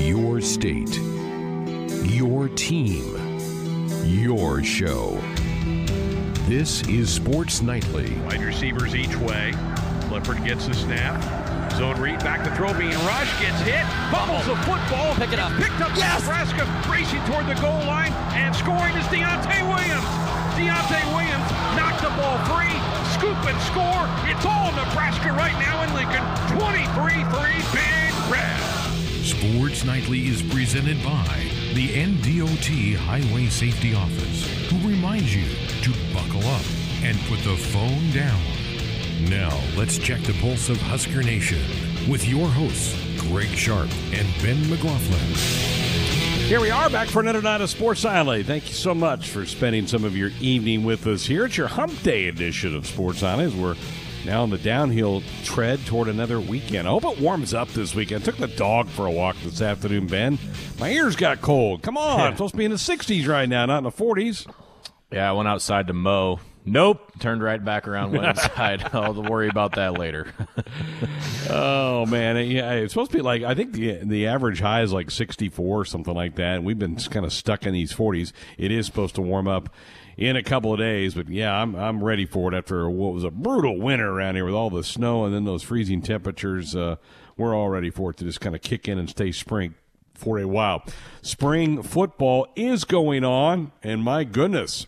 Your state. Your team. Your show. This is Sports Nightly. Wide receivers each way. Clifford gets the snap. Zone read back to throw being rush gets hit. Bubbles the football. Pick it up. Picked up yes! Nebraska racing toward the goal line and scoring is Deontai Williams. Deontai Williams knocked the ball free. Scoop and score. It's all Nebraska right now in Lincoln. 23-3 Big Red. Sports Nightly is presented by the NDOT Highway Safety Office, who reminds you to buckle up and put the phone down. Now, let's check the pulse of Husker Nation with your hosts, Greg Sharp and Ben McLaughlin. Here we are back for another night of Sports Nightly. Thank you so much for spending some of your evening with us here. It's your Hump Day edition of Sports Nightly as we're now on the downhill tread toward another weekend. I hope it warms up this weekend. Took the dog for a walk this afternoon, Ben. My ears got cold. Come on. It's supposed to be in the 60s right now, not in the 40s. Yeah, I went outside to mow. Nope. Turned right back around, went inside. I'll worry about that later. oh man, yeah, it's supposed to be like I think the the average high is like 64 or something like that. And we've been kind of stuck in these 40s. It is supposed to warm up in a couple of days, but yeah, I'm I'm ready for it after what was a brutal winter around here with all the snow and then those freezing temperatures. Uh, we're all ready for it to just kind of kick in and stay spring for a while. Spring football is going on, and my goodness,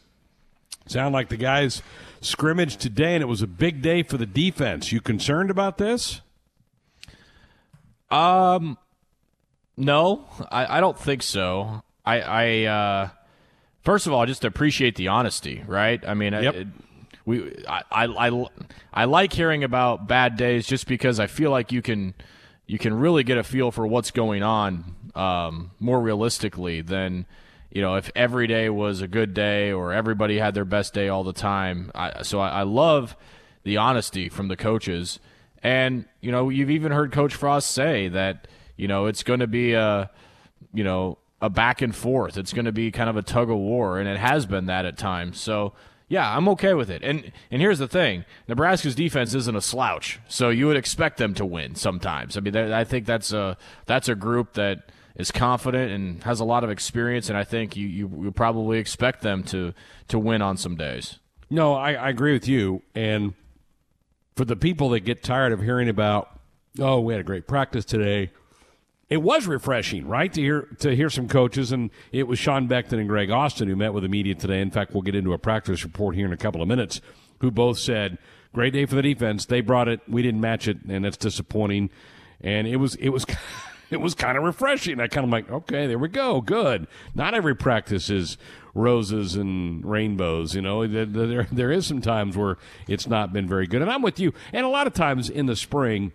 sound like the guys scrimmage today, and it was a big day for the defense. You concerned about this? Um, no, I, I don't think so. I, I uh, first of all, I just appreciate the honesty, right? I mean, Yep. I, we, I, I, I, I like hearing about bad days just because I feel like you can, you can really get a feel for what's going on um, more realistically than you know if every day was a good day or everybody had their best day all the time. I, so I, I love the honesty from the coaches, and you know you've even heard Coach Frost say that you know it's going to be a you know a back and forth. It's going to be kind of a tug of war, and it has been that at times. So yeah, I'm okay with it. And and here's the thing: Nebraska's defense isn't a slouch, so you would expect them to win sometimes. I mean, I think that's a that's a group that is confident and has a lot of experience, and I think you you would probably expect them to to win on some days. No, I, I agree with you. And for the people that get tired of hearing about, oh, we had a great practice today, it was refreshing, right, to hear to hear some coaches, and it was Sean Beckton and Greg Austin who met with the media today. In fact, we'll get into a practice report here in a couple of minutes. Who both said, "Great day for the defense. They brought it. We didn't match it, and that's disappointing." And it was it was. It was kind of refreshing. I kind of like, okay, there we go, good. Not every practice is roses and rainbows. You know, there, there, is some times where it's not been very good. And I'm with you. And a lot of times in the spring,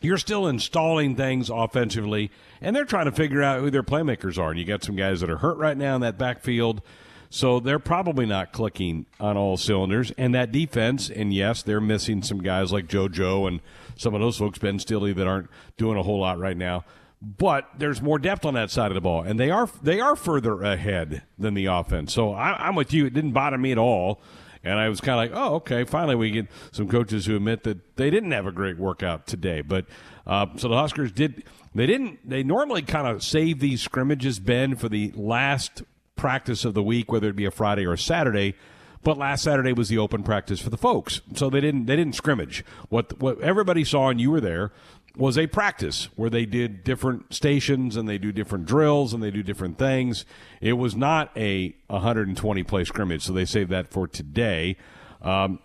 you're still installing things offensively, and they're trying to figure out who their playmakers are. And you got some guys that are hurt right now in that backfield. So they're probably not clicking on all cylinders. And that defense, and yes, they're missing some guys like JoJo and some of those folks, Ben Stille, that aren't doing a whole lot right now. But there's more depth on that side of the ball, and they are they are further ahead than the offense. So I, I'm with you. It didn't bother me at all. And I was kind of like, oh, okay, finally we get some coaches who admit that they didn't have a great workout today. But uh, so the Huskers did, they didn't, they normally kind of save these scrimmages, Ben, for the last practice of the week, whether it be a Friday or a Saturday. But last Saturday was the open practice for the folks, so they didn't they didn't scrimmage. What what everybody saw, and you were there, was a practice where they did different stations and they do different drills and they do different things. It was not a 120 play scrimmage, so they saved that for today. Um,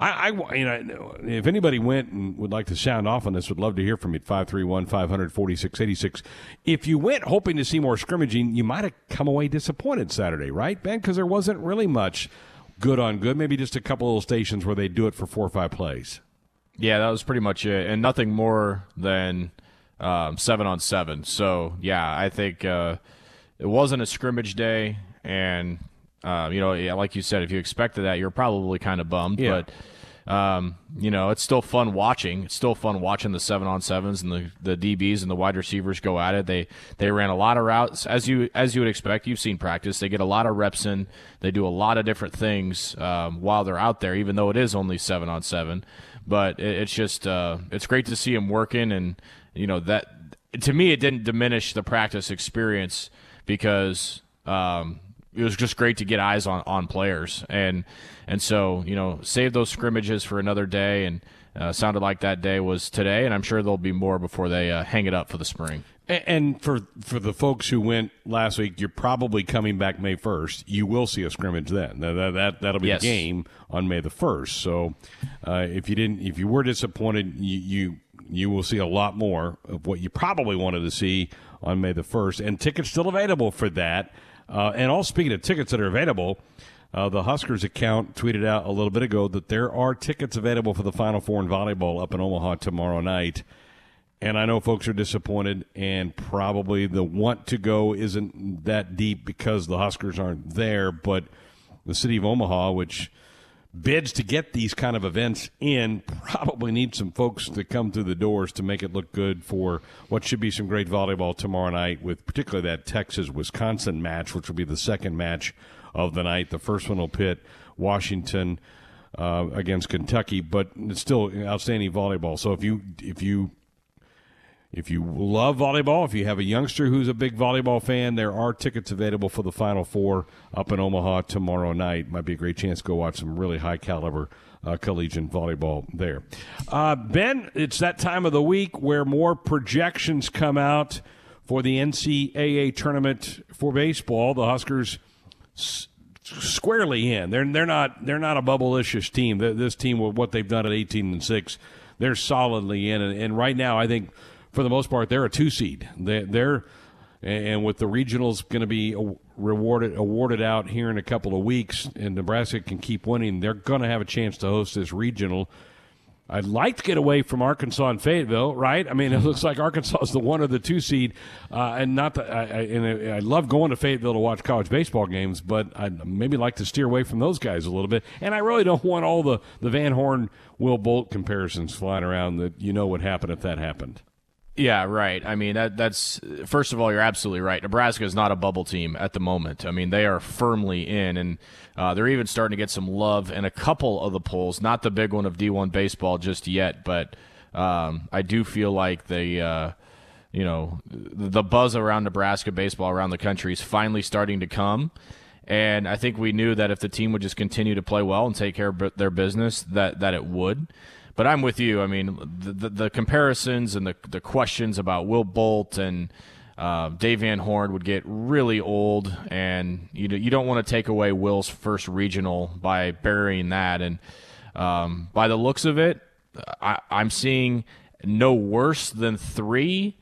I, I, you know, if anybody went and would like to sound off on this, would love to hear from you at 531 546 86. If you went hoping to see more scrimmaging, you might have come away disappointed Saturday, right, Ben? Because there wasn't really much good on good. Maybe just a couple little stations where they do it for four or five plays. Yeah, that was pretty much it, and nothing more than um, seven on seven. So yeah, I think uh, it wasn't a scrimmage day, and uh, you know, yeah, like you said, if you expected that, you're probably kind of bummed. Yeah. But um, you know, it's still fun watching. It's still fun watching the seven on sevens and the, the DBs and the wide receivers go at it. They they ran a lot of routes as you as you would expect. You've seen practice. They get a lot of reps in. They do a lot of different things um, while they're out there, even though it is only seven on seven. But it, it's just uh, it's great to see him working, and you know that to me, it didn't diminish the practice experience because um, it was just great to get eyes on, on players and and so you know save those scrimmages for another day and uh, sounded like that day was today and I'm sure there'll be more before they uh, hang it up for the spring. And for for the folks who went last week, you're probably coming back May 1st. You will see a scrimmage then. That that that'll be yes. the game on May the 1st. So uh, if you didn't, if you were disappointed, you, you you will see a lot more of what you probably wanted to see on May the 1st. And tickets still available for that. Uh, and all speaking of tickets that are available, uh, the Huskers account tweeted out a little bit ago that there are tickets available for the Final Four in volleyball up in Omaha tomorrow night. And I know folks are disappointed, and probably the want to go isn't that deep because the Huskers aren't there. But the city of Omaha, which bids to get these kind of events in probably need some folks to come through the doors to make it look good for what should be some great volleyball tomorrow night with particularly that Texas Wisconsin match which will be the second match of the night the first one will pit Washington uh, against Kentucky but it's still outstanding volleyball so if you if you if you love volleyball, if you have a youngster who's a big volleyball fan, there are tickets available for the Final Four up in Omaha tomorrow night. Might be a great chance to go watch some really high caliber uh, collegiate volleyball there. Uh, ben, it's that time of the week where more projections come out for the NCAA tournament for baseball. The Huskers s- squarely in. They're they're not they're not a bubble-ishish team. This team, with what they've done at 18 and six, they're solidly in. And, and right now, I think for the most part, they're a two seed. They, they're and with the regionals going to be rewarded awarded out here in a couple of weeks, and Nebraska can keep winning, they're going to have a chance to host this regional. I'd like to get away from Arkansas and Fayetteville, right? I mean, it looks like Arkansas is the one or the two seed, uh, and not that. I, I, and I love going to Fayetteville to watch college baseball games, but I'd maybe like to steer away from those guys a little bit. And I really don't want all the the Van Horn Will Bolt comparisons flying around that you know would happen if that happened. Yeah, right. I mean, that that's first of all, you're absolutely right. Nebraska is not a bubble team at the moment. I mean, they are firmly in, and uh, they're even starting to get some love in a couple of the polls. Not the big one of D1 baseball just yet, but um, I do feel like the uh, you know the buzz around Nebraska baseball around the country is finally starting to come. And I think we knew that if the team would just continue to play well and take care of their business, that that it would. But I'm with you. I mean, the, the, the comparisons and the, the questions about Will Bolt and uh, Dave Van Horn would get really old, and you you don't want to take away Will's first regional by burying that. And um, by the looks of it, I, I'm seeing no worse than three,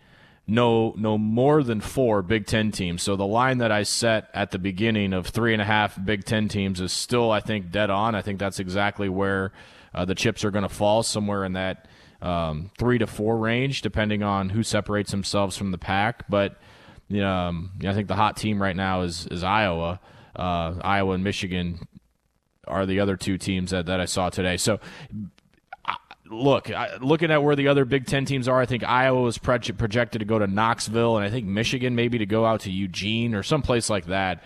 no no more than four Big Ten teams. So the line that I set at the beginning of three and a half Big Ten teams is still, I think, dead on. I think that's exactly where uh, the chips are going to fall somewhere in that um, three to four range, depending on who separates themselves from the pack. But um, I think the hot team right now is is Iowa. Uh, Iowa and Michigan are the other two teams that, that I saw today. So look, looking at where the other Big Ten teams are, I think Iowa was projected to go to Knoxville, and I think Michigan maybe to go out to Eugene or someplace like that.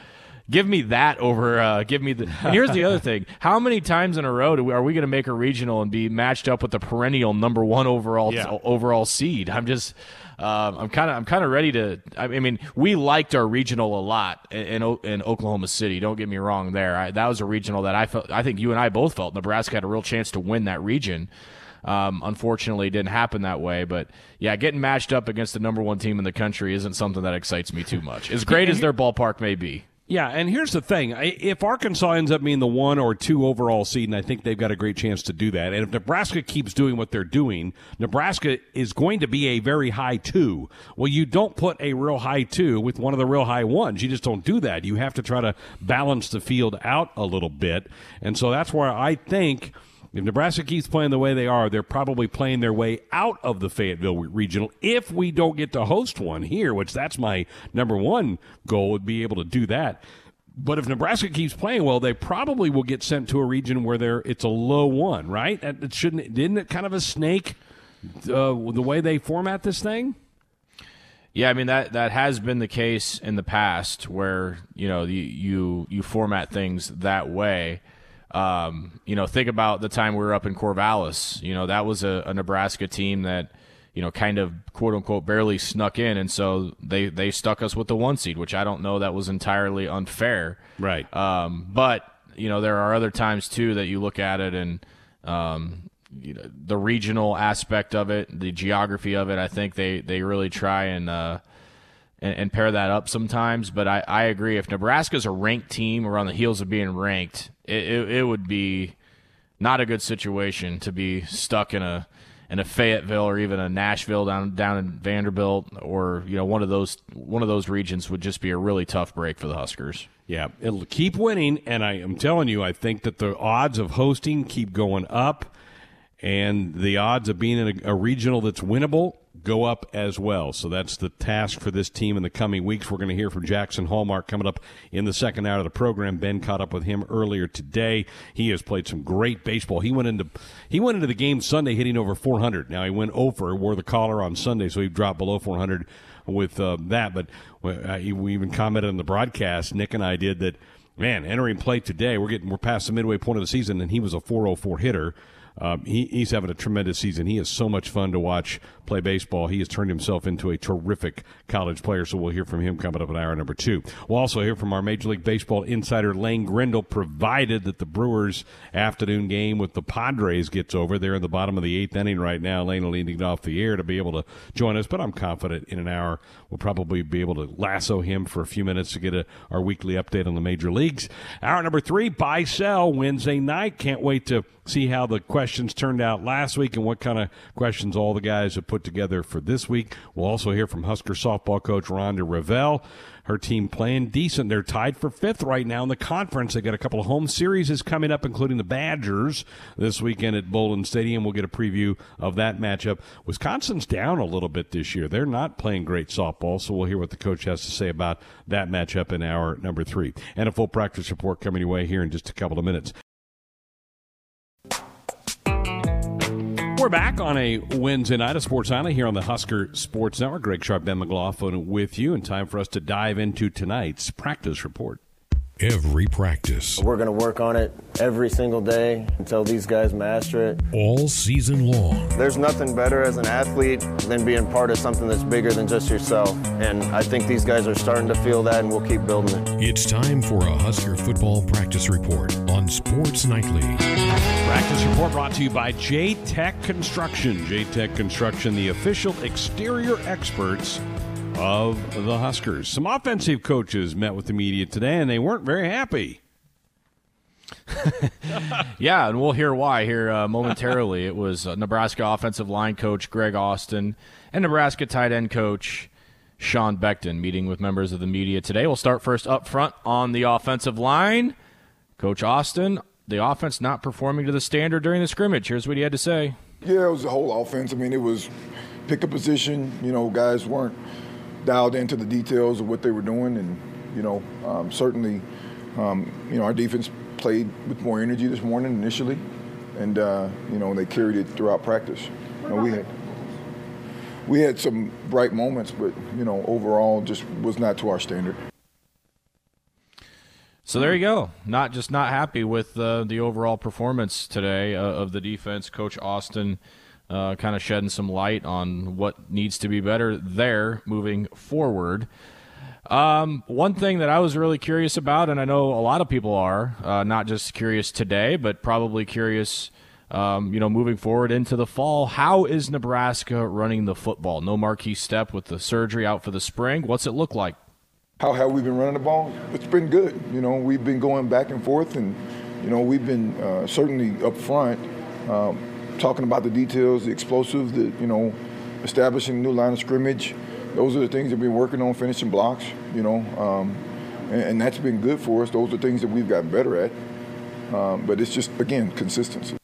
Give me that over. Uh, give me the. And here's the other thing: How many times in a row we, are we going to make a regional and be matched up with the perennial number one overall yeah. overall seed? I'm just. Uh, I'm kind of I'm kind of ready to. I mean, we liked our regional a lot in in, in Oklahoma City. Don't get me wrong. There, I, that was a regional that I felt. I think you and I both felt Nebraska had a real chance to win that region. Um, unfortunately, it didn't happen that way. But yeah, getting matched up against the number one team in the country isn't something that excites me too much. As great as their ballpark may be. Yeah, and here's the thing: if Arkansas ends up being the one or two overall seed, and I think they've got a great chance to do that, and if Nebraska keeps doing what they're doing, Nebraska is going to be a very high two. Well, you don't put a real high two with one of the real high ones. You just don't do that. You have to try to balance the field out a little bit, and so that's where I think if Nebraska keeps playing the way they are, they're probably playing their way out of the Fayetteville regional. If we don't get to host one here, which that's my number one goal, would be able to do that. But if Nebraska keeps playing well, they probably will get sent to a region where they're it's a low one, right? It shouldn't didn't it kind of a snake uh, the way they format this thing? Yeah, I mean that that has been the case in the past, where you know you you, you format things that way. Um, you know, think about the time we were up in Corvallis. You know, that was a, a Nebraska team that, you know, kind of quote unquote barely snuck in, and so they they stuck us with the one seed, which I don't know that was entirely unfair. Right. Um, but you know, there are other times too that you look at it and um, you know, the regional aspect of it, the geography of it. I think they they really try and. Uh, and, and, pair that up sometimes. But I, I agree. If Nebraska's a ranked team or on the heels of being ranked, it, it, would be not a good situation to be stuck in a in a Fayetteville or even a Nashville down down in Vanderbilt or you know one of those one of those regions would just be a really tough break for the Huskers. Yeah, it'll keep winning, and I am telling you, I think that the odds of hosting keep going up, and the odds of being in a, a regional that's winnable go up as well. So that's the task for this team in the coming weeks. We're going to hear from Jaxon Hallmark coming up in the second hour of the program. Ben caught up with him earlier today. He has played some great baseball. He went into he went into the game Sunday hitting over 400. Now he went over, wore the collar on Sunday, so he dropped below 400 with uh, that. But uh, we even commented on the broadcast. Nick and I did that. Man, entering play today, we're getting we're past the midway point of the season, and he was a 404 hitter. Um, he, he's having a tremendous season. He is so much fun to watch play baseball. He has turned himself into a terrific college player. So we'll hear from him coming up in hour number two. We'll also hear from our Major League Baseball insider Lane Grindle, provided that the Brewers' afternoon game with the Padres gets over. They're in the bottom of the eighth inning right now. Lane will leading off the air to be able to join us, but I'm confident in an hour we'll probably be able to lasso him for a few minutes to get a, our weekly update on the major leagues. Hour number three, buy sell Wednesday night. Can't wait to see how the questions turned out last week and what kind of questions all the guys have put together for this week. We'll also hear from Husker softball coach Rhonda Revelle. Her team playing decent. They're tied for fifth right now in the conference. They got a couple of home series coming up, including the Badgers this weekend at Bowlin Stadium. We'll get a preview of that matchup. Wisconsin's down a little bit this year. They're not playing great softball, so we'll hear what the coach has to say about that matchup in hour number three. And a full practice report coming your way here in just a couple of minutes. We're back on a Wednesday night of Sports Nightly here on the Husker Sports Network. Greg Sharp, Ben McLaughlin with you, and time for us to dive into tonight's practice report every practice. We're going to work on it every single day until these guys master it. All season long. There's nothing better as an athlete than being part of something that's bigger than just yourself. And I think these guys are starting to feel that, and we'll keep building it. It's time for a Husker football practice report on Sports Nightly. Practice report brought to you by J Tech Construction. J Tech Construction, the official exterior experts of the Huskers. Some offensive coaches met with the media today, and they weren't very happy. yeah, and we'll hear why here uh, momentarily. it was uh, Nebraska offensive line coach Greg Austin and Nebraska tight end coach Sean Beckton meeting with members of the media today. We'll start first up front on the offensive line. Coach Austin, the offense not performing to the standard during the scrimmage. Here's what he had to say. Yeah, it was the whole offense. I mean, it was pick a position. You know, guys weren't dialed into the details of what they were doing, and you know, um, certainly, um, you know, our defense played with more energy this morning initially, and uh, you know, they carried it throughout practice. You know, we had we had some bright moments, but you know, overall, just was not to our standard. So there you go. Not just not happy with uh, the overall performance today uh, of the defense. Coach Austin uh, kind of shedding some light on what needs to be better there moving forward. Um, one thing that I was really curious about, and I know a lot of people are, uh, not just curious today, but probably curious, um, you know, moving forward into the fall. How is Nebraska running the football? No Markese Stepp with the surgery out for the spring. What's it look like? How have we been running the ball? It's been good. You know, we've been going back and forth, and you know, we've been uh, certainly up front. Um, talking about the details, the explosives, the you know, establishing a new line of scrimmage. Those are the things that we're working on, finishing blocks. You know, um, and, and, that's been good for us. Those are things that we've gotten better at. Um, but it's just again consistency.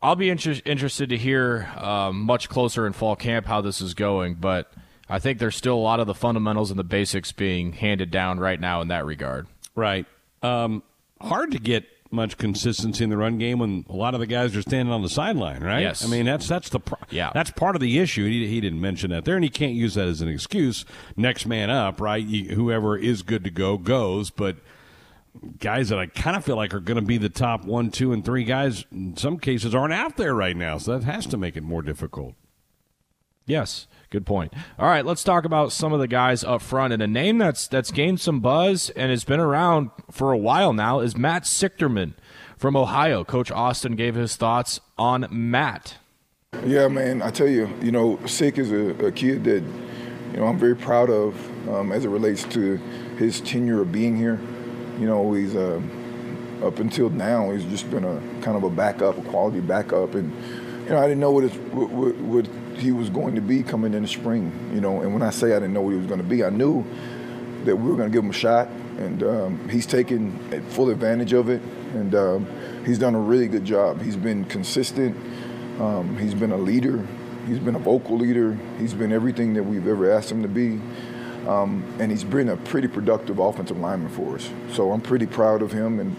I'll be inter- interested to hear um, much closer in fall camp how this is going, but I think there's still a lot of the fundamentals and the basics being handed down right now in that regard. Right. Um, hard to get much consistency in the run game when a lot of the guys are standing on the sideline, right? Yes. I mean, that's that's the pro- yeah. that's part of the issue. He, he didn't mention that there, and he can't use that as an excuse. Next man up, right? You, whoever is good to go goes, but guys that I kind of feel like are going to be the top one, two, and three guys in some cases aren't out there right now. So that has to make it more difficult. Yes, good point. All right, let's talk about some of the guys up front. And a name that's that's gained some buzz and has been around for a while now is Matt Sichterman from Ohio. Coach Austin gave his thoughts on Matt. Yeah, man, I tell you, you know, Sick is a, a kid that, you know, I'm very proud of um, as it relates to his tenure of being here. You know, he's uh, up until now, he's just been a kind of a backup, a quality backup, and you know, I didn't know what, his, what, what he was going to be coming in the spring. You know, and when I say I didn't know what he was going to be, I knew that we were going to give him a shot, and um, he's taken full advantage of it, and um, he's done a really good job. He's been consistent. Um, he's been a leader. He's been a vocal leader. He's been everything that we've ever asked him to be. Um, and he's been a pretty productive offensive lineman for us. So I'm pretty proud of him and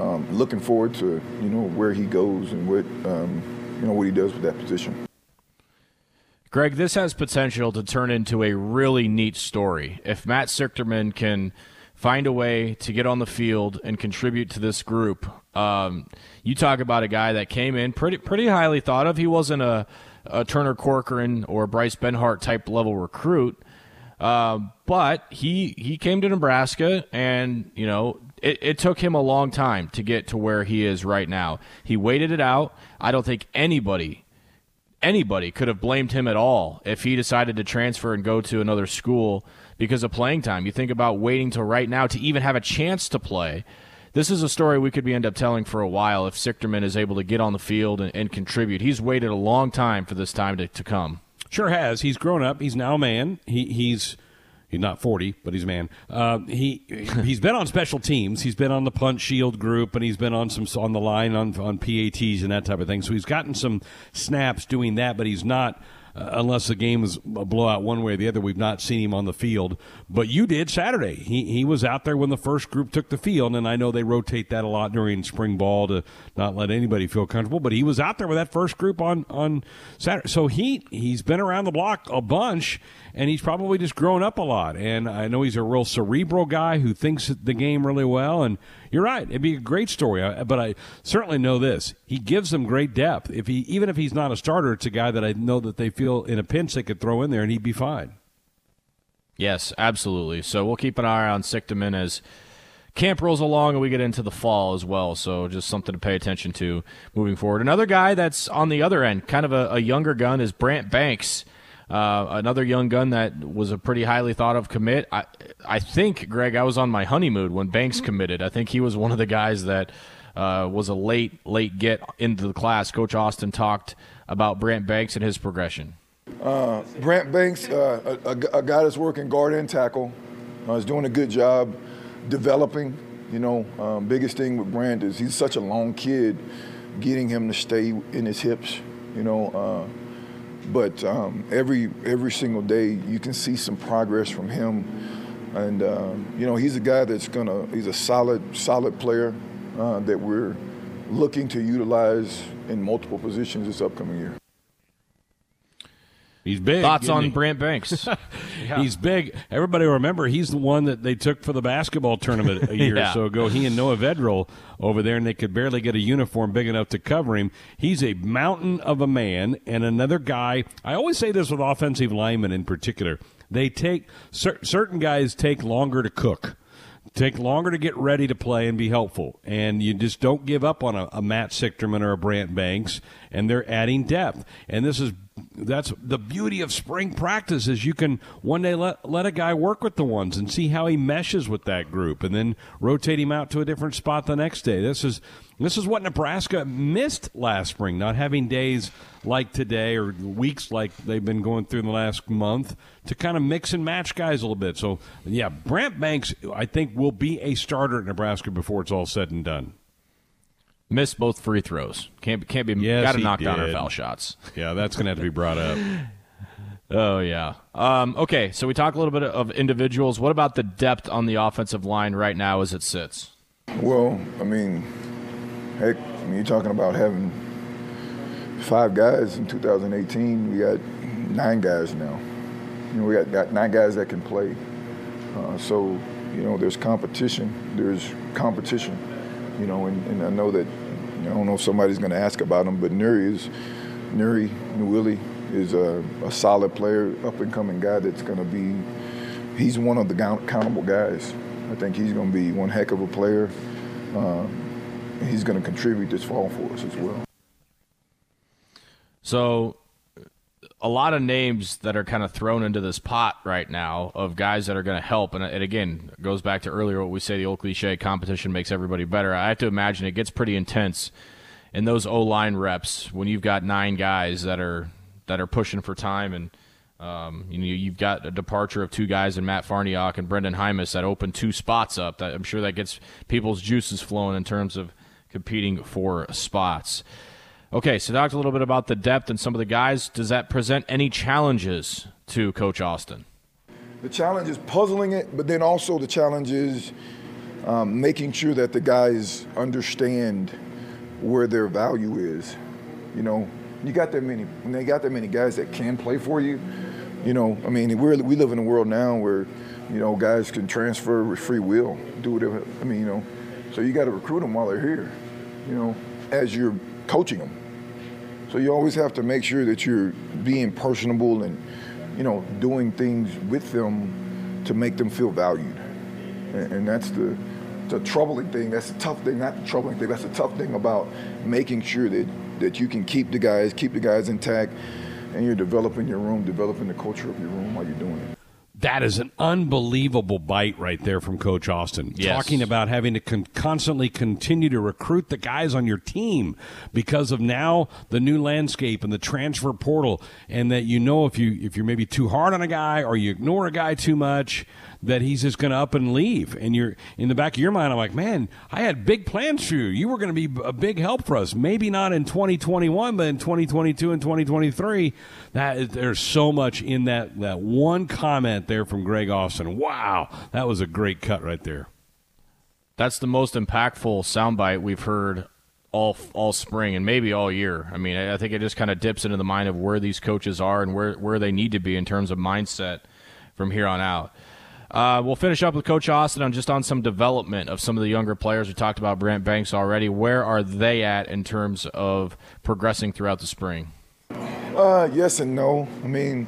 um, looking forward to you know where he goes and what um, you know what he does with that position. Greg, this has potential to turn into a really neat story. If Matt Sichterman can find a way to get on the field and contribute to this group, um, you talk about a guy that came in pretty pretty highly thought of. He wasn't a, a Turner Corcoran or Bryce Benhart type level recruit. Uh, but he he came to Nebraska, and you know it, it, took him a long time to get to where he is right now. He waited it out. I don't think anybody anybody could have blamed him at all if he decided to transfer and go to another school because of playing time. You think about waiting till right now to even have a chance to play. This is a story we could be end up telling for a while if Sichterman is able to get on the field and, and contribute. He's waited a long time for this time to, to come. Sure has. He's grown up. He's now a man. He, he's he's not 40, but he's a man. Uh, he he's been on special teams. He's been on the punt shield group, and he's been on some on the line on on PATs and that type of thing. So he's gotten some snaps doing that, but he's not uh, unless the game was a blowout one way or the other. We've not seen him on the field, but you did Saturday. He he was out there when the first group took the field, and I know they rotate that a lot during spring ball to not let anybody feel comfortable. But he was out there with that first group on on Saturday, so he he's been around the block a bunch and he's probably just grown up a lot. And I know he's a real cerebral guy who thinks the game really well. And you're right; it'd be a great story. But I certainly know this: he gives them great depth. If he, even if he's not a starter, it's a guy that I know that they feel in a pinch they could throw in there, and he'd be fine. Yes, absolutely. So we'll keep an eye on Sichterman as camp rolls along and we get into the fall as well. So just something to pay attention to moving forward. Another guy that's on the other end, kind of a, a younger gun, is Brant Banks. Uh, another young gun that was a pretty highly thought of commit. I, I think, Greg, I was on my honeymoon when Banks committed. I think he was one of the guys that uh, was a late, late get into the class. Coach Austin talked about Brant Banks and his progression. Uh, Brant Banks, uh, a, a, a, guy that's working guard and tackle, uh, is doing a good job developing. You know, um, biggest thing with Brant is he's such a long kid, getting him to stay in his hips. You know, uh, but um, every every single day you can see some progress from him, and um, you know he's a guy that's gonna he's a solid solid player uh, that we're looking to utilize in multiple positions this upcoming year. He's big. Thoughts on he? Brant Banks? yeah. He's big. Everybody remember he's the one that they took for the basketball tournament a year yeah. or so ago. He and Noah Vedral over there, and they could barely get a uniform big enough to cover him. He's a mountain of a man, and another guy. I always say this with offensive linemen in particular. They take cer- certain guys take longer to cook take longer to get ready to play and be helpful. And you just don't give up on a, a Matt Sichterman or a Brant Banks, and they're adding depth. And this is that's the beauty of spring practice is you can one day let let a guy work with the ones and see how he meshes with that group and then rotate him out to a different spot the next day. This is this is what Nebraska missed last spring, not having days like today or weeks like they've been going through in the last month to kind of mix and match guys a little bit. So, yeah, Brant Banks I think will be a starter at Nebraska before it's all said and done missed both free throws. Can't can't be. Yes, got to knock did. down our foul shots. Yeah, that's going to have to be brought up. oh yeah. Um, okay, so we talk a little bit of individuals. What about the depth on the offensive line right now as it sits? Well, I mean, heck, you're talking about having five guys in 2018. We got nine guys now. You know, we got, got nine guys that can play. Uh, so, you know, there's competition. There's competition, you know, and, and I know that I don't know if somebody's going to ask about him, but Nouri is Nouri Nouili is a, a solid player, up and coming guy that's going to be. He's one of the countable guys. I think he's going to be one heck of a player. Uh, he's going to contribute this fall for us as well. So, a lot of names that are kind of thrown into this pot right now of guys that are going to help. And it again goes back to earlier what we say the old cliche competition makes everybody better. I have to imagine it gets pretty intense in those O line reps when you've got nine guys that are that are pushing for time and. Um, you know, you've got a departure of two guys in Matt Farniok and Brendan Jaimes that open two spots up. That I'm sure that gets people's juices flowing in terms of competing for spots. Okay, so talked a little bit about the depth and some of the guys. Does that present any challenges to Coach Austin? The challenge is puzzling it, but then also the challenge is um, making sure that the guys understand where their value is. You know, you got that many when they got that many guys that can play for you. You know, I mean, we we live in a world now where you know guys can transfer with free will, do whatever. I mean, you know, so you got to recruit them while they're here. You know, as you're coaching them. So you always have to make sure that you're being personable and, you know, doing things with them to make them feel valued. And, and that's the, the troubling thing. That's the tough thing, not the troubling thing. That's the tough thing about making sure that, that you can keep the guys, keep the guys intact, and you're developing your room, developing the culture of your room while you're doing it. That is an unbelievable bite right there from Coach Austin. Yes. Talking about having to con- constantly continue to recruit the guys on your team because of now the new landscape and the transfer portal, and that you know if you if you're maybe too hard on a guy or you ignore a guy too much, that he's just going to up and leave. And you're in the back of your mind, I'm like, man, I had big plans for you. You were going to be a big help for us. Maybe not in 2021, but in 2022 and 2023. That there's so much in that that one comment there from Greg Austin. Wow, that was a great cut right there. That's the most impactful soundbite we've heard all all spring and maybe all year. I mean, I think it just kind of dips into the mind of where these coaches are and where where they need to be in terms of mindset from here on out. Uh, we'll finish up with Coach Austin on just on some development of some of the younger players. We talked about Brant Banks already. Where are they at in terms of progressing throughout the spring? Uh, yes and no. I mean,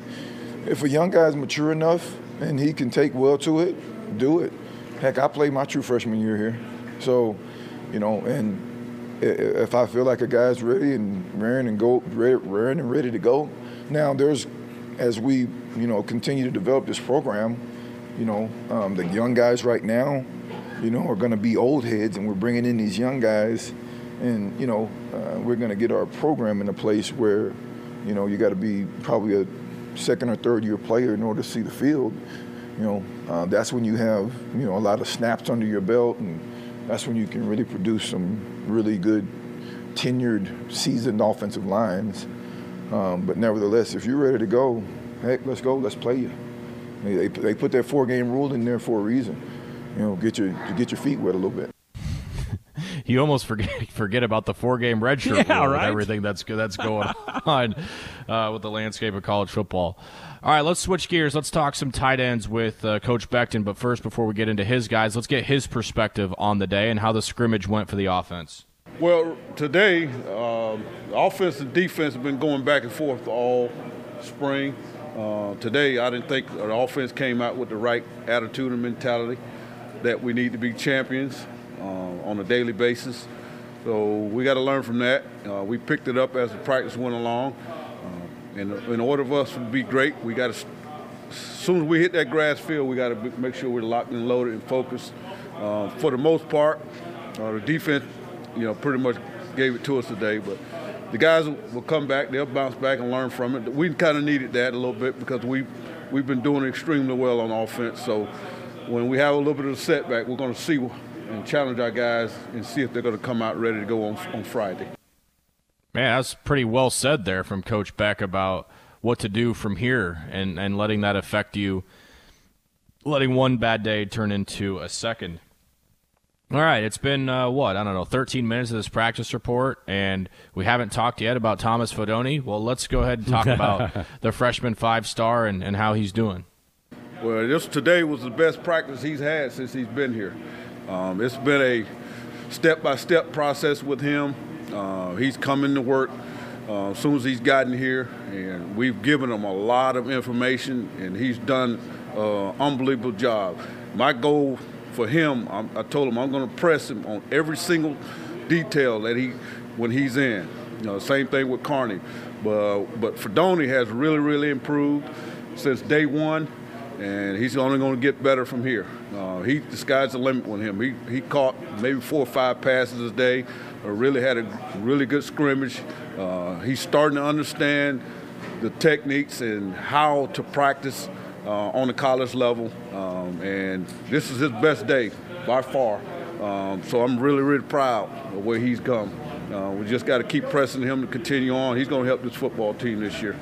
if a young guy's mature enough and he can take well to it, do it. Heck, I played my true freshman year here, so you know, and if I feel like a guy's ready and raring and go, raring and ready to go, now there's as we you know continue to develop this program you know, um, the young guys right now, you know, are going to be old heads, and we're bringing in these young guys, and you know, uh, we're going to get our program in a place where, you know, you got to be probably a second or third year player in order to see the field. You know, uh, that's when you have you know a lot of snaps under your belt, and that's when you can really produce some really good, tenured, seasoned offensive lines. Um, but nevertheless, if you're ready to go, heck, let's go, let's play you. They, they put that four game rule in there for a reason. You know, get your get your feet wet a little bit. you almost forget forget about the four game redshirt yeah, rule right? and everything that's that's going on uh, with the landscape of college football. All right, let's switch gears. Let's talk some tight ends with uh, Coach Beckton. But first, before we get into his guys, let's get his perspective on the day and how the scrimmage went for the offense. Well, today, uh, offense and defense have been going back and forth all spring. Uh, today, I didn't think the offense came out with the right attitude and mentality that we need to be champions uh, on a daily basis. So we got to learn from that. Uh, we picked it up as the practice went along. Uh, and in order for us to be great, we got to, as soon as we hit that grass field, we got to make sure we're locked and loaded and focused. Uh, for the most part, uh, the defense, you know, pretty much gave it to us today, but the guys will come back, they'll bounce back and learn from it. We kind of needed that a little bit because we we've been doing extremely well on offense. So when we have a little bit of a setback, we're going to see and challenge our guys and see if they're going to come out ready to go on on Friday. Man, that's pretty well said there from Coach Beck about what to do from here and, and letting that affect you, letting one bad day turn into a second. All right, it's been uh, what I don't know, 13 minutes of this practice report, and we haven't talked yet about Thomas Fidone. Well, let's go ahead and talk about the freshman five star and, and how he's doing. Well, this today was the best practice he's had since he's been here. Um, it's been a step-by-step process with him. Uh, he's coming to work uh, as soon as he's gotten here, and we've given him a lot of information, and he's done an unbelievable job. My goal for him, I'm, i told him I'm going to press him on every single detail that he when he's in. You know, same thing with Carnie, but but Fidone has really really improved since day one and he's only going to get better from here. Uh, he the sky's the limit with him. He he caught maybe four or five passes a day. Uh, really had a really good scrimmage. Uh, he's starting to understand the techniques and how to practice uh, on the college level. Um, and this is his best day by far. Um, so I'm really really proud of where he's come. Uh, we just got to keep pressing him to continue on. He's going to help this football team this year.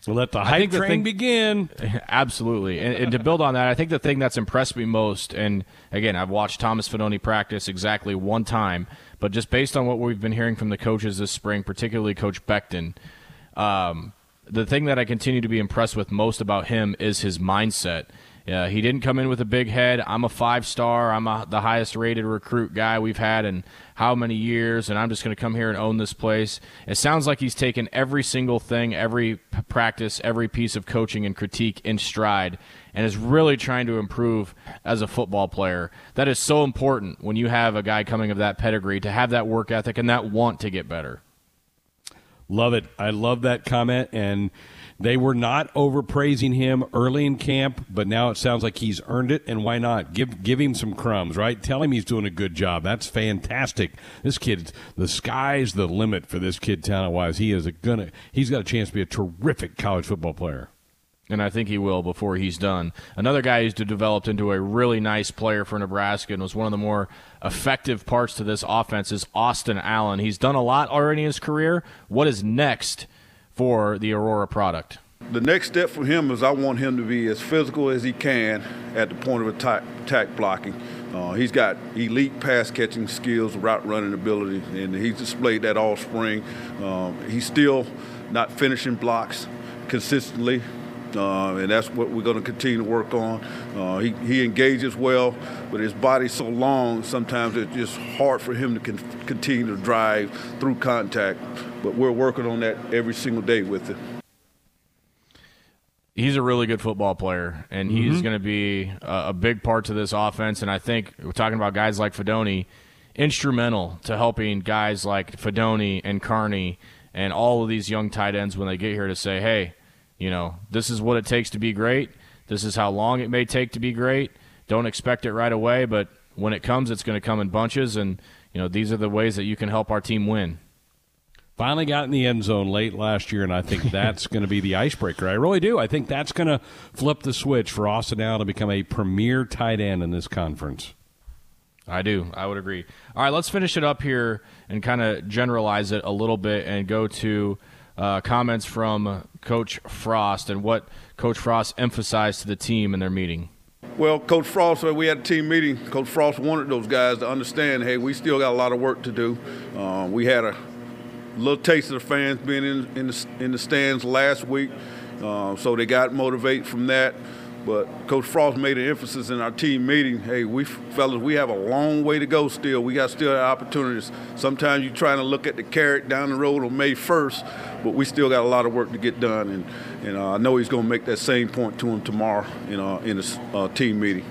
So let the hype train thing, begin. Absolutely. And, and, to build on that, I think the thing that's impressed me most, and again, I've watched Thomas Fidone practice exactly one time, but just based on what we've been hearing from the coaches this spring, particularly Coach Beckton, um, the thing that I continue to be impressed with most about him is his mindset. Yeah, he didn't come in with a big head. I'm a five star. I'm a, the highest rated recruit guy we've had in how many years, and I'm just going to come here and own this place. It sounds like he's taken every single thing, every practice, every piece of coaching and critique in stride, and is really trying to improve as a football player. That is so important when you have a guy coming of that pedigree to have that work ethic and that want to get better. Love it. I love that comment and they were not overpraising him early in camp, but now it sounds like he's earned it. And why not give give him some crumbs, right? Tell him he's doing a good job. That's fantastic. This kid, the sky's the limit for this kid, talent wise. He is gonna. He's got a chance to be a terrific college football player and I think he will before he's done. Another guy who's developed into a really nice player for Nebraska and was one of the more effective parts to this offense is Austin Allen. He's done a lot already in his career. What is next for the Aurora product? The next step for him is I want him to be as physical as he can at the point of attack, attack blocking. Uh, he's got elite pass catching skills, route running ability, and he's displayed that all spring. Um, he's still not finishing blocks consistently, uh, and that's what we're going to continue to work on. Uh, he, he engages well, but his body's so long, sometimes it's just hard for him to con- continue to drive through contact. But we're working on that every single day with him. He's a really good football player, and mm-hmm. he's going to be a, a, big part to this offense. And I think we're talking about guys like Fidone, instrumental to helping guys like Fidone and Carnie and all of these young tight ends when they get here to say, hey, you know, this is what it takes to be great. This is how long it may take to be great. Don't expect it right away, but when it comes, it's going to come in bunches. And, you know, these are the ways that you can help our team win. Finally got in the end zone late last year, and I think that's going to be the icebreaker. I really do. I think that's going to flip the switch for Austin now to become a premier tight end in this conference. I do. I would agree. All right, let's finish it up here and kind of generalize it a little bit and go to uh, comments from Coach Frost and what Coach Frost emphasized to the team in their meeting. Well, Coach Frost, we had a team meeting. Coach Frost wanted those guys to understand, hey, we still got a lot of work to do. Uh, we had a little taste of the fans being in, in, the, in the stands last week, uh, so they got motivated from that. But Coach Frost made an emphasis in our team meeting. Hey, we fellas, we have a long way to go still. We got still opportunities. Sometimes you're trying to look at the carrot down the road on May 1st, but we still got a lot of work to get done. And, and uh, I know he's going to make that same point to him tomorrow in, uh, in the uh, team meeting.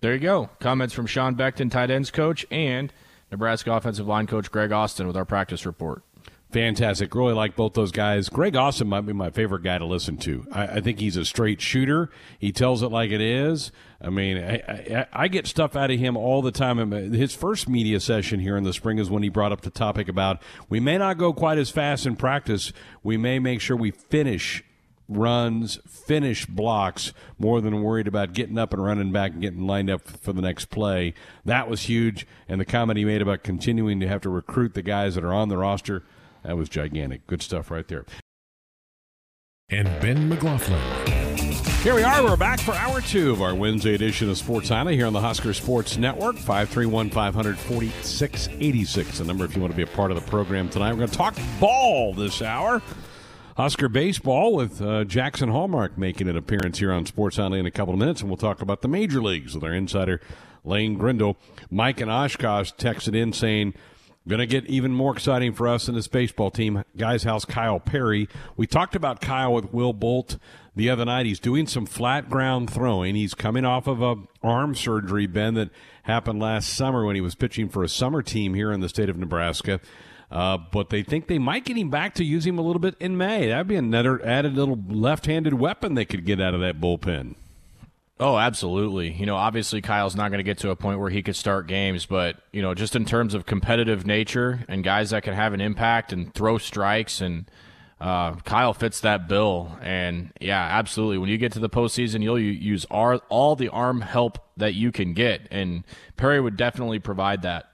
There you go. Comments from Sean Beckton, tight ends coach, and Nebraska offensive line coach Greg Austin with our practice report. Fantastic. Really like both those guys. Greg Austin might be my favorite guy to listen to. I, I think he's a straight shooter. He tells it like it is. I mean, I, I, I, get stuff out of him all the time. Uh, his first media session here in the spring is when he brought up the topic about we may not go quite as fast in practice. We may make sure we finish runs, finish blocks more than worried about getting up and running back and getting lined up for the next play. That was huge. And the comment he made about continuing to have to recruit the guys that are on the roster – that was gigantic. Good stuff right there. And Ben McLaughlin. Here we are. We're back for hour two of our Wednesday edition of Sports Nightly here on the Husker Sports Network. 531 546 86. The number if you want to be a part of the program tonight. We're going to talk ball this hour. Husker baseball with uh, Jaxon Hallmark making an appearance here on Sports Nightly in a couple of minutes, and we'll talk about the major leagues with our insider Lane Grindle. Mike and Oshkosh texted in saying, Going to get even more exciting for us in this baseball team. Guys, House, Kyle Perry? We talked about Kyle with Will Bolt the other night. He's doing some flat ground throwing. He's coming off of a arm surgery, Ben, that happened last summer when he was pitching for a summer team here in the state of Nebraska. Uh, but they think they might get him back to use him a little bit in May. That'd be another added little left-handed weapon they could get out of that bullpen. Oh, absolutely. You know, obviously Kyle's not going to get to a point where he could start games, but you know, just in terms of competitive nature and guys that can have an impact and throw strikes, and uh, Kyle fits that bill. And yeah, absolutely. When you get to the postseason, you'll use all the arm help that you can get, and Perry would definitely provide that.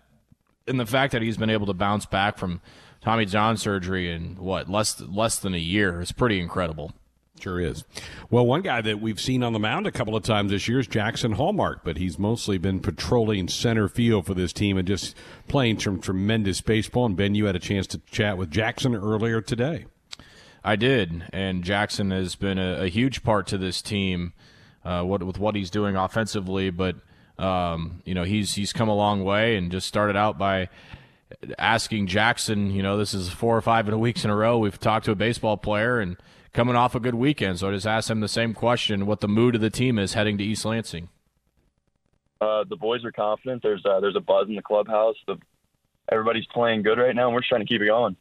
And the fact that he's been able to bounce back from Tommy John surgery in what less less than a year is pretty incredible. Sure is. Well, one guy that we've seen on the mound a couple of times this year is Jaxon Hallmark, but he's mostly been patrolling center field for this team and just playing some tremendous baseball. And Ben, you had a chance to chat with Jaxon earlier today. I did, and Jaxon has been a, a huge part to this team uh, what, with what he's doing offensively. But um, you know, he's he's come a long way, and just started out by asking Jaxon. You know, this is four or five in a weeks in a row. We've talked to a baseball player and coming off a good weekend. So I just asked him the same question: what the mood of the team is heading to East Lansing. Uh, the boys are confident. There's uh, there's a buzz in the clubhouse. The, everybody's playing good right now, and we're just trying to keep it going.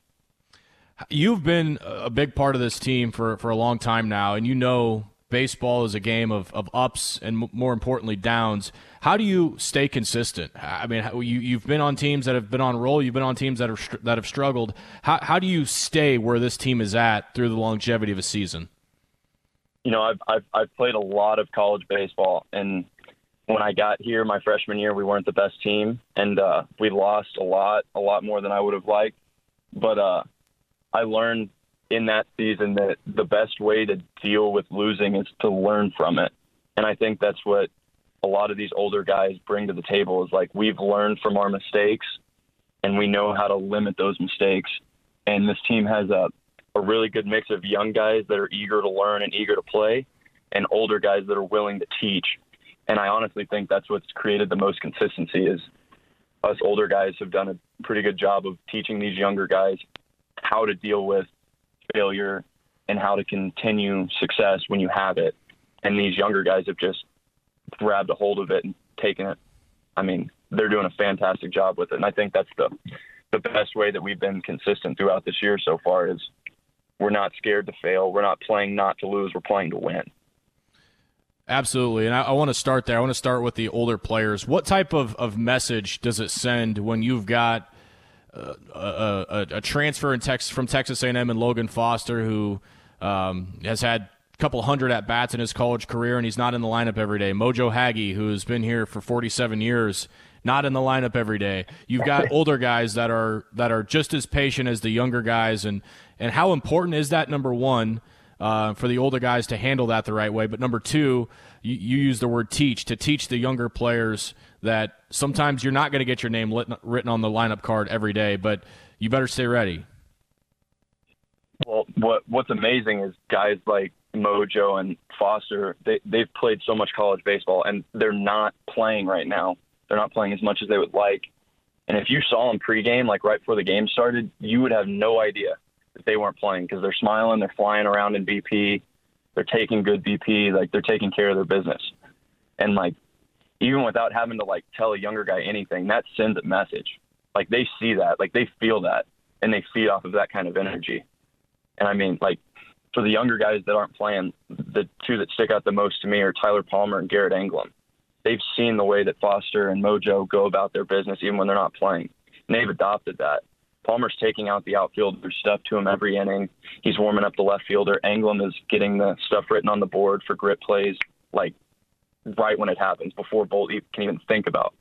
You've been a big part of this team for, for a long time now, and you know baseball is a game of, of ups and more importantly downs. How do you stay consistent? I mean, you you've been on teams that have been on roll. You've been on teams that have that have struggled. How how do you stay where this team is at through the longevity of a season? You know, I've I've, I've played a lot of college baseball, and when I got here my freshman year, we weren't the best team, and uh, we lost a lot, a lot more than I would have liked. But uh, I learned in that season that the best way to deal with losing is to learn from it. And I think that's what a lot of these older guys bring to the table is like we've learned from our mistakes and we know how to limit those mistakes. And this team has a, a really good mix of young guys that are eager to learn and eager to play and older guys that are willing to teach. And I honestly think that's what's created the most consistency is us older guys have done a pretty good job of teaching these younger guys how to deal with failure and how to continue success when you have it. And these younger guys have just grabbed a hold of it and taken it. I mean, they're doing a fantastic job with it. And I think that's the the best way that we've been consistent throughout this year so far is we're not scared to fail. We're not playing not to lose. We're playing to win. Absolutely. And I, I, want to start there. I want to start with the older players. What type of, of message does it send when you've got a, a, a, transfer in Texas from Texas A&M and Logan Foster, who um, has had a couple hundred at bats in his college career, and he's not in the lineup every day. Mojo Hagge, who's been here for 47 years, not in the lineup every day. You've got older guys that are that are just as patient as the younger guys, and and how important is that? Number one. Uh, for the older guys to handle that the right way. But number two, you, you use the word teach to teach the younger players that sometimes you're not going to get your name lit, written on the lineup card every day, but you better stay ready. Well, what what's amazing is guys like Mojo and Foster. They they've played so much college baseball, and they're not playing right now. They're not playing as much as they would like. And if you saw them pregame, like right before the game started, you would have no idea that they weren't playing because they're smiling, they're flying around in BP, they're taking good BP, like they're taking care of their business. And like even without having to like tell a younger guy anything, that sends a message. Like they see that, like they feel that, and they feed off of that kind of energy. And I mean, like for the younger guys that aren't playing, the two that stick out the most to me are Tyler Palmer and Garrett Anglim. They've seen the way that Foster and Mojo go about their business, even when they're not playing, and they've adopted that. Palmer's taking out the outfielder stuff to him every inning. He's warming up the left fielder. Anglim is getting the stuff written on the board for grit plays. Like right when it happens before Bolt can even think about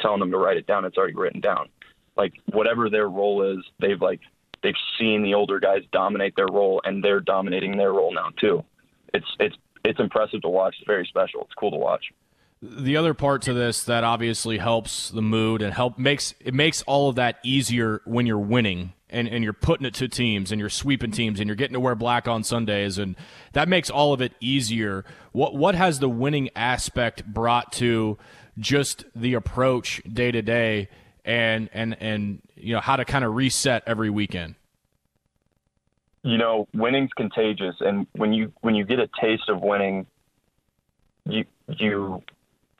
telling them to write it down. It's already written down. Like whatever their role is, they've like they've seen the older guys dominate their role, and they're dominating their role now too. It's it's it's impressive to watch. It's very special. It's cool to watch. The other part to this that obviously helps the mood and help makes it makes all of that easier when you're winning and, and you're putting it to teams and you're sweeping teams and you're getting to wear black on Sundays and that makes all of it easier. What what has the winning aspect brought to just the approach day to day and and and you know how to kind of reset every weekend? You know, winning's contagious and when you when you get a taste of winning, you you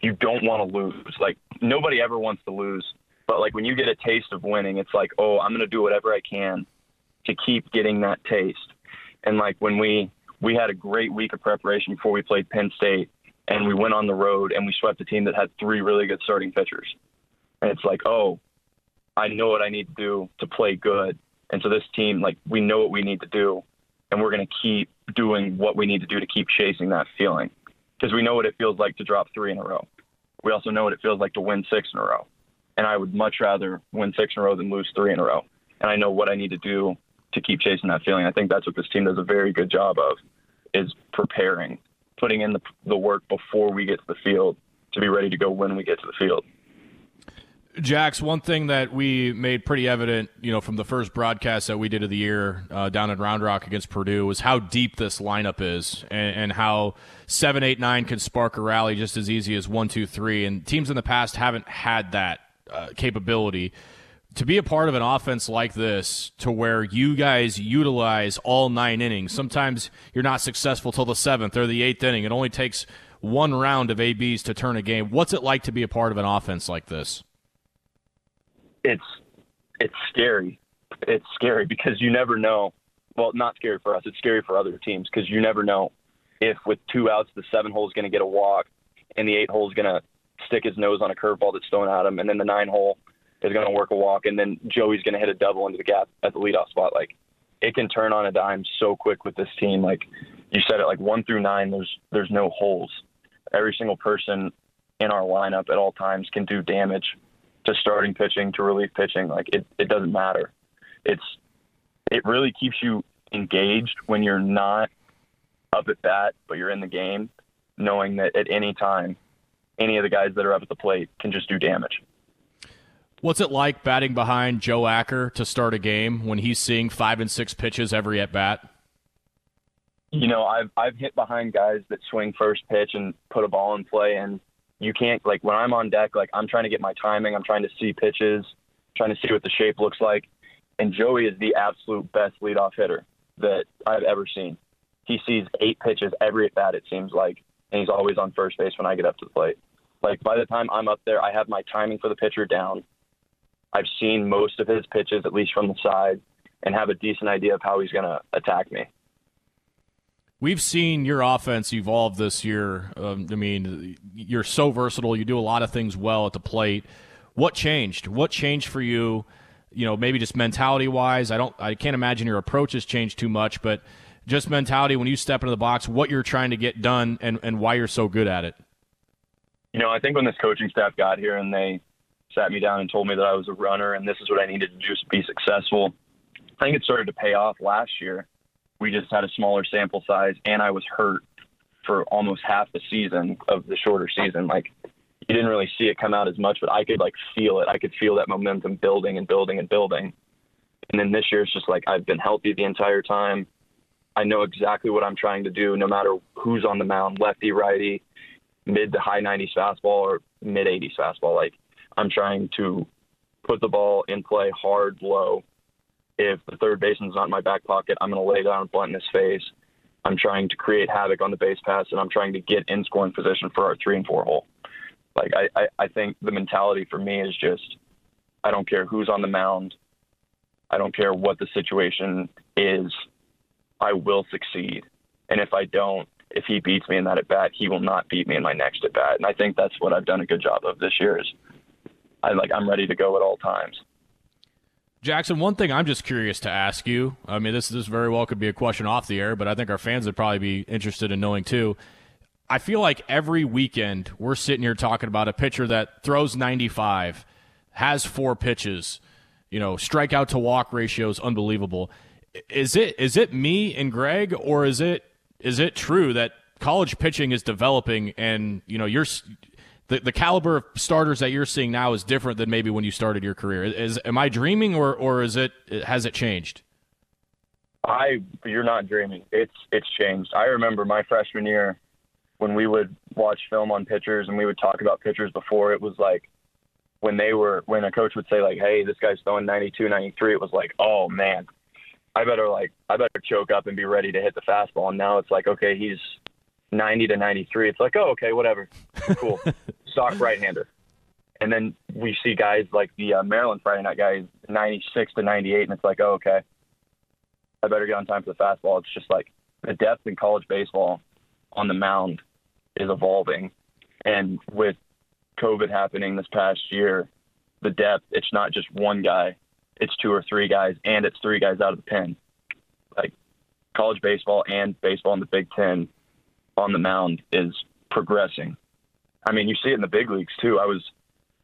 you don't want to lose. Like nobody ever wants to lose but like when you get a taste of winning, it's like, oh, I'm to do whatever I can to keep getting that taste. And like when we we had a great week of preparation before we played Penn State, and we went on the road and we swept a team that had three really good starting pitchers. And it's like, oh, I know what I need to do to play good. And so this team, like, we know what we need to do, and we're going to keep doing what we need to do to keep chasing that feeling, because we know what it feels like to drop three in a row. We also know what it feels like to win six in a row and I would much rather win six in a row than lose three in a row. And I know what I need to do to keep chasing that feeling. I think that's what this team does a very good job of, is preparing, putting in the, the work before we get to the field to be ready to go when we get to the field. Jax, one thing that we made pretty evident, you know, from the first broadcast that we did of the year uh, down at Round Rock against Purdue was how deep this lineup is, and, and, how seven, eight, nine can spark a rally just as easy as one, two, three. And teams in the past haven't had that uh, capability. To be a part of an offense like this to where you guys utilize all nine innings sometimes you're not successful till the seventh or the eighth inning. It only takes one round of abs to turn a game. What's it like to be a part of an offense like this it's it's scary it's scary because you never know well not scary for us it's scary for other teams because you never know if with two outs the seven hole is going to get a walk and the eight hole is going to stick his nose on a curveball that's thrown at him, and then the nine hole is going to work a walk, and then Joey's going to hit a double into the gap at the leadoff spot. Like it can turn on a dime so quick with this team. Like you said it, like one through nine, there's there's no holes. Every single person in our lineup at all times can do damage to starting pitching to relief pitching. Like it, it doesn't matter. It's it really keeps you engaged when you're not up at bat, but you're in the game, knowing that at any time any of the guys that are up at the plate can just do damage. What's it like batting behind Joe Acker to start a game when he's seeing five and six pitches every at bat? You know, I've I've hit behind guys that swing first pitch and put a ball in play, and you can't like when I'm on deck, like I'm trying to get my timing, I'm trying to see pitches, trying to see what the shape looks like, and Joey is the absolute best leadoff hitter that I've ever seen. He sees eight pitches every at bat, it seems like, and he's always on first base when I get up to the plate. Like by the time I'm up there, I have my timing for the pitcher down. I've seen most of his pitches, at least from the side, and have a decent idea of how he's going to attack me. We've seen your offense evolve this year. Um, I mean, you're so versatile. You do a lot of things well at the plate. What changed? What changed for you? You know, maybe just mentality wise. I don't. I can't imagine your approach has changed too much, but just mentality when you step into the box, what you're trying to get done, and and why you're so good at it. You know, I think when this coaching staff got here and they sat me down and told me that I was a runner and this is what I needed to do to be successful, I think it started to pay off last year. We just had a smaller sample size and I was hurt for almost half the season of the shorter season. Like you didn't really see it come out as much, but I could like feel it. I could feel that momentum building and building and building. And then this year it's just like I've been healthy the entire time. I know exactly what I'm trying to do, no matter who's on the mound, lefty, righty, mid to high 90s fastball or mid 80s fastball. Like I'm trying to put the ball in play hard, low. If the third baseman's not in my back pocket, I'm going to lay down a bunt in his face. I'm trying to create havoc on the base pass, and I'm trying to get in scoring position for our three and four hole. Like I, I, I think the mentality for me is just I don't care who's on the mound. I don't care what the situation is. I will succeed. And if I don't, if he beats me in that at bat, he will not beat me in my next at bat. And I think that's what I've done a good job of this year. Is I like I'm ready to go at all times. Jaxon, one thing I'm just curious to ask you. I mean, this this very well could be a question off the air, but I think our fans would probably be interested in knowing too. I feel like every weekend we're sitting here talking about a pitcher that throws 95, has four pitches, you know, strikeout to walk ratio is unbelievable. Is it is it me and Greg, or is it is it true that college pitching is developing and you know you're the, the caliber of starters that you're seeing now is different than maybe when you started your career. Is am I dreaming or or is it has it changed? I you're not dreaming. It's it's changed. I remember my freshman year when we would watch film on pitchers and we would talk about pitchers before it was like when they were when a coach would say like, "Hey, this guy's throwing 92, 93," it was like, "Oh man, I better like I better choke up and be ready to hit the fastball." And now it's like, okay, he's 90 to 93. It's like, oh, okay, whatever, cool, stock right-hander. And then we see guys like the uh, Maryland Friday night guys, 96 to 98, and it's like, oh, okay, I better get on time for the fastball. It's just like the depth in college baseball on the mound is evolving, and with COVID happening this past year, the depth, it's not just one guy, it's two or three guys, and it's three guys out of the pen. Like college baseball and baseball in the Big Ten on the mound is progressing. I mean, you see it in the big leagues too. I was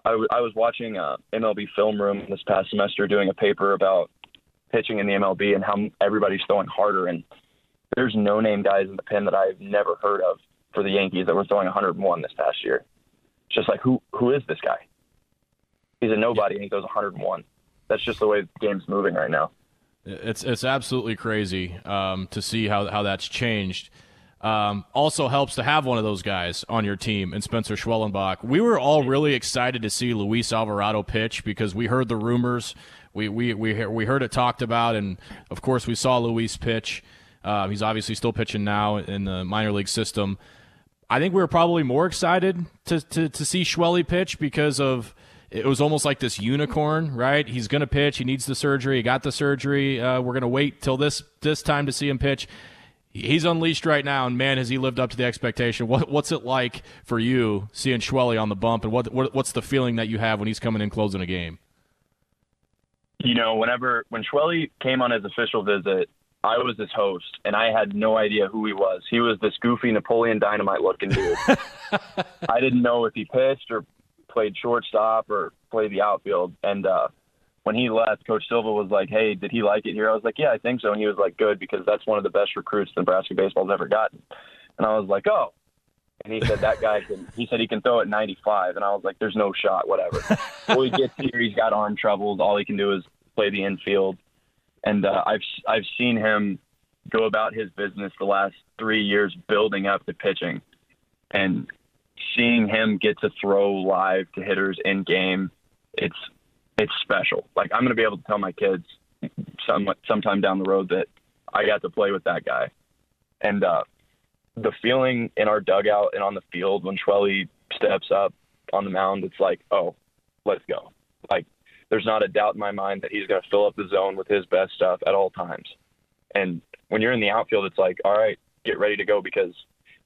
I, w- I was watching uh, MLB Film Room this past semester doing a paper about pitching in the MLB and how everybody's throwing harder. And there's no name guys in the pen that I've never heard of for the Yankees that were throwing 101 this past year just like who who is this guy? He's a nobody and he goes 101. That's just the way the game's moving right now. It's it's absolutely crazy um, to see how how that's changed. Um, also helps to have one of those guys on your team and Spencer Schwellenbach. We were all really excited to see Luis Alvarado pitch because we heard the rumors. We we we we heard it talked about, and of course we saw Luis pitch. Uh, he's obviously still pitching now in the minor league system. I think we were probably more excited to, to, to see Schwelly pitch because of it was almost like this unicorn, right? He's going to pitch. He needs the surgery. He got the surgery. Uh, we're going to wait till this this time to see him pitch. He's unleashed right now, and man, has he lived up to the expectation. What, what's it like for you seeing Schwelly on the bump, and what, what what's the feeling that you have when he's coming in closing a game? You know, whenever when Schwelly came on his official visit, I was his host, and I had no idea who he was. He was this goofy Napoleon Dynamite looking dude. I didn't know if he pitched or played shortstop or played the outfield. And uh, when he left, Coach Silva was like, "Hey, did he like it here?" I was like, "Yeah, I think so." And he was like, "Good," because that's one of the best recruits Nebraska baseball's ever gotten. And I was like, "Oh." And he said that guy can. He said he can throw at 95, and I was like, "There's no shot, whatever." well, he gets here, he's got arm troubles. All he can do is play the infield and uh, I've I've seen him go about his business the last three years, building up the pitching, and seeing him get to throw live to hitters in game, it's it's special. Like I'm going to be able to tell my kids some sometime down the road that I got to play with that guy, and uh, the feeling in our dugout and on the field when Schwelly steps up on the mound, it's like, oh, let's go. Like there's not a doubt in my mind that he's going to fill up the zone with his best stuff at all times. And when you're in the outfield, it's like, all right, get ready to go because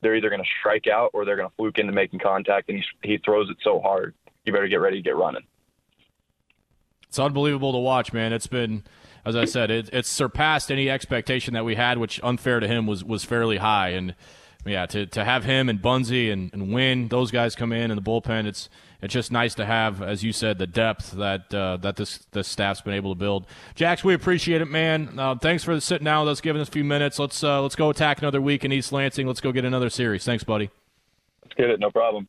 they're either going to strike out or they're going to fluke into making contact, and he, he throws it so hard. You better get ready to get running. It's unbelievable to watch, man. It's been, as I said, it, it's surpassed any expectation that we had, which unfair to him was was fairly high. And yeah, to to have him and Bunsey and, and Winn, those guys come in in the bullpen, it's it's just nice to have, as you said, the depth that uh, that this this staff's been able to build. Jax, we appreciate it, man. Uh, thanks for sitting down with us, giving us a few minutes. Let's uh, let's go attack another week in East Lansing. Let's go get another series. Thanks, buddy. Let's get it. No problem.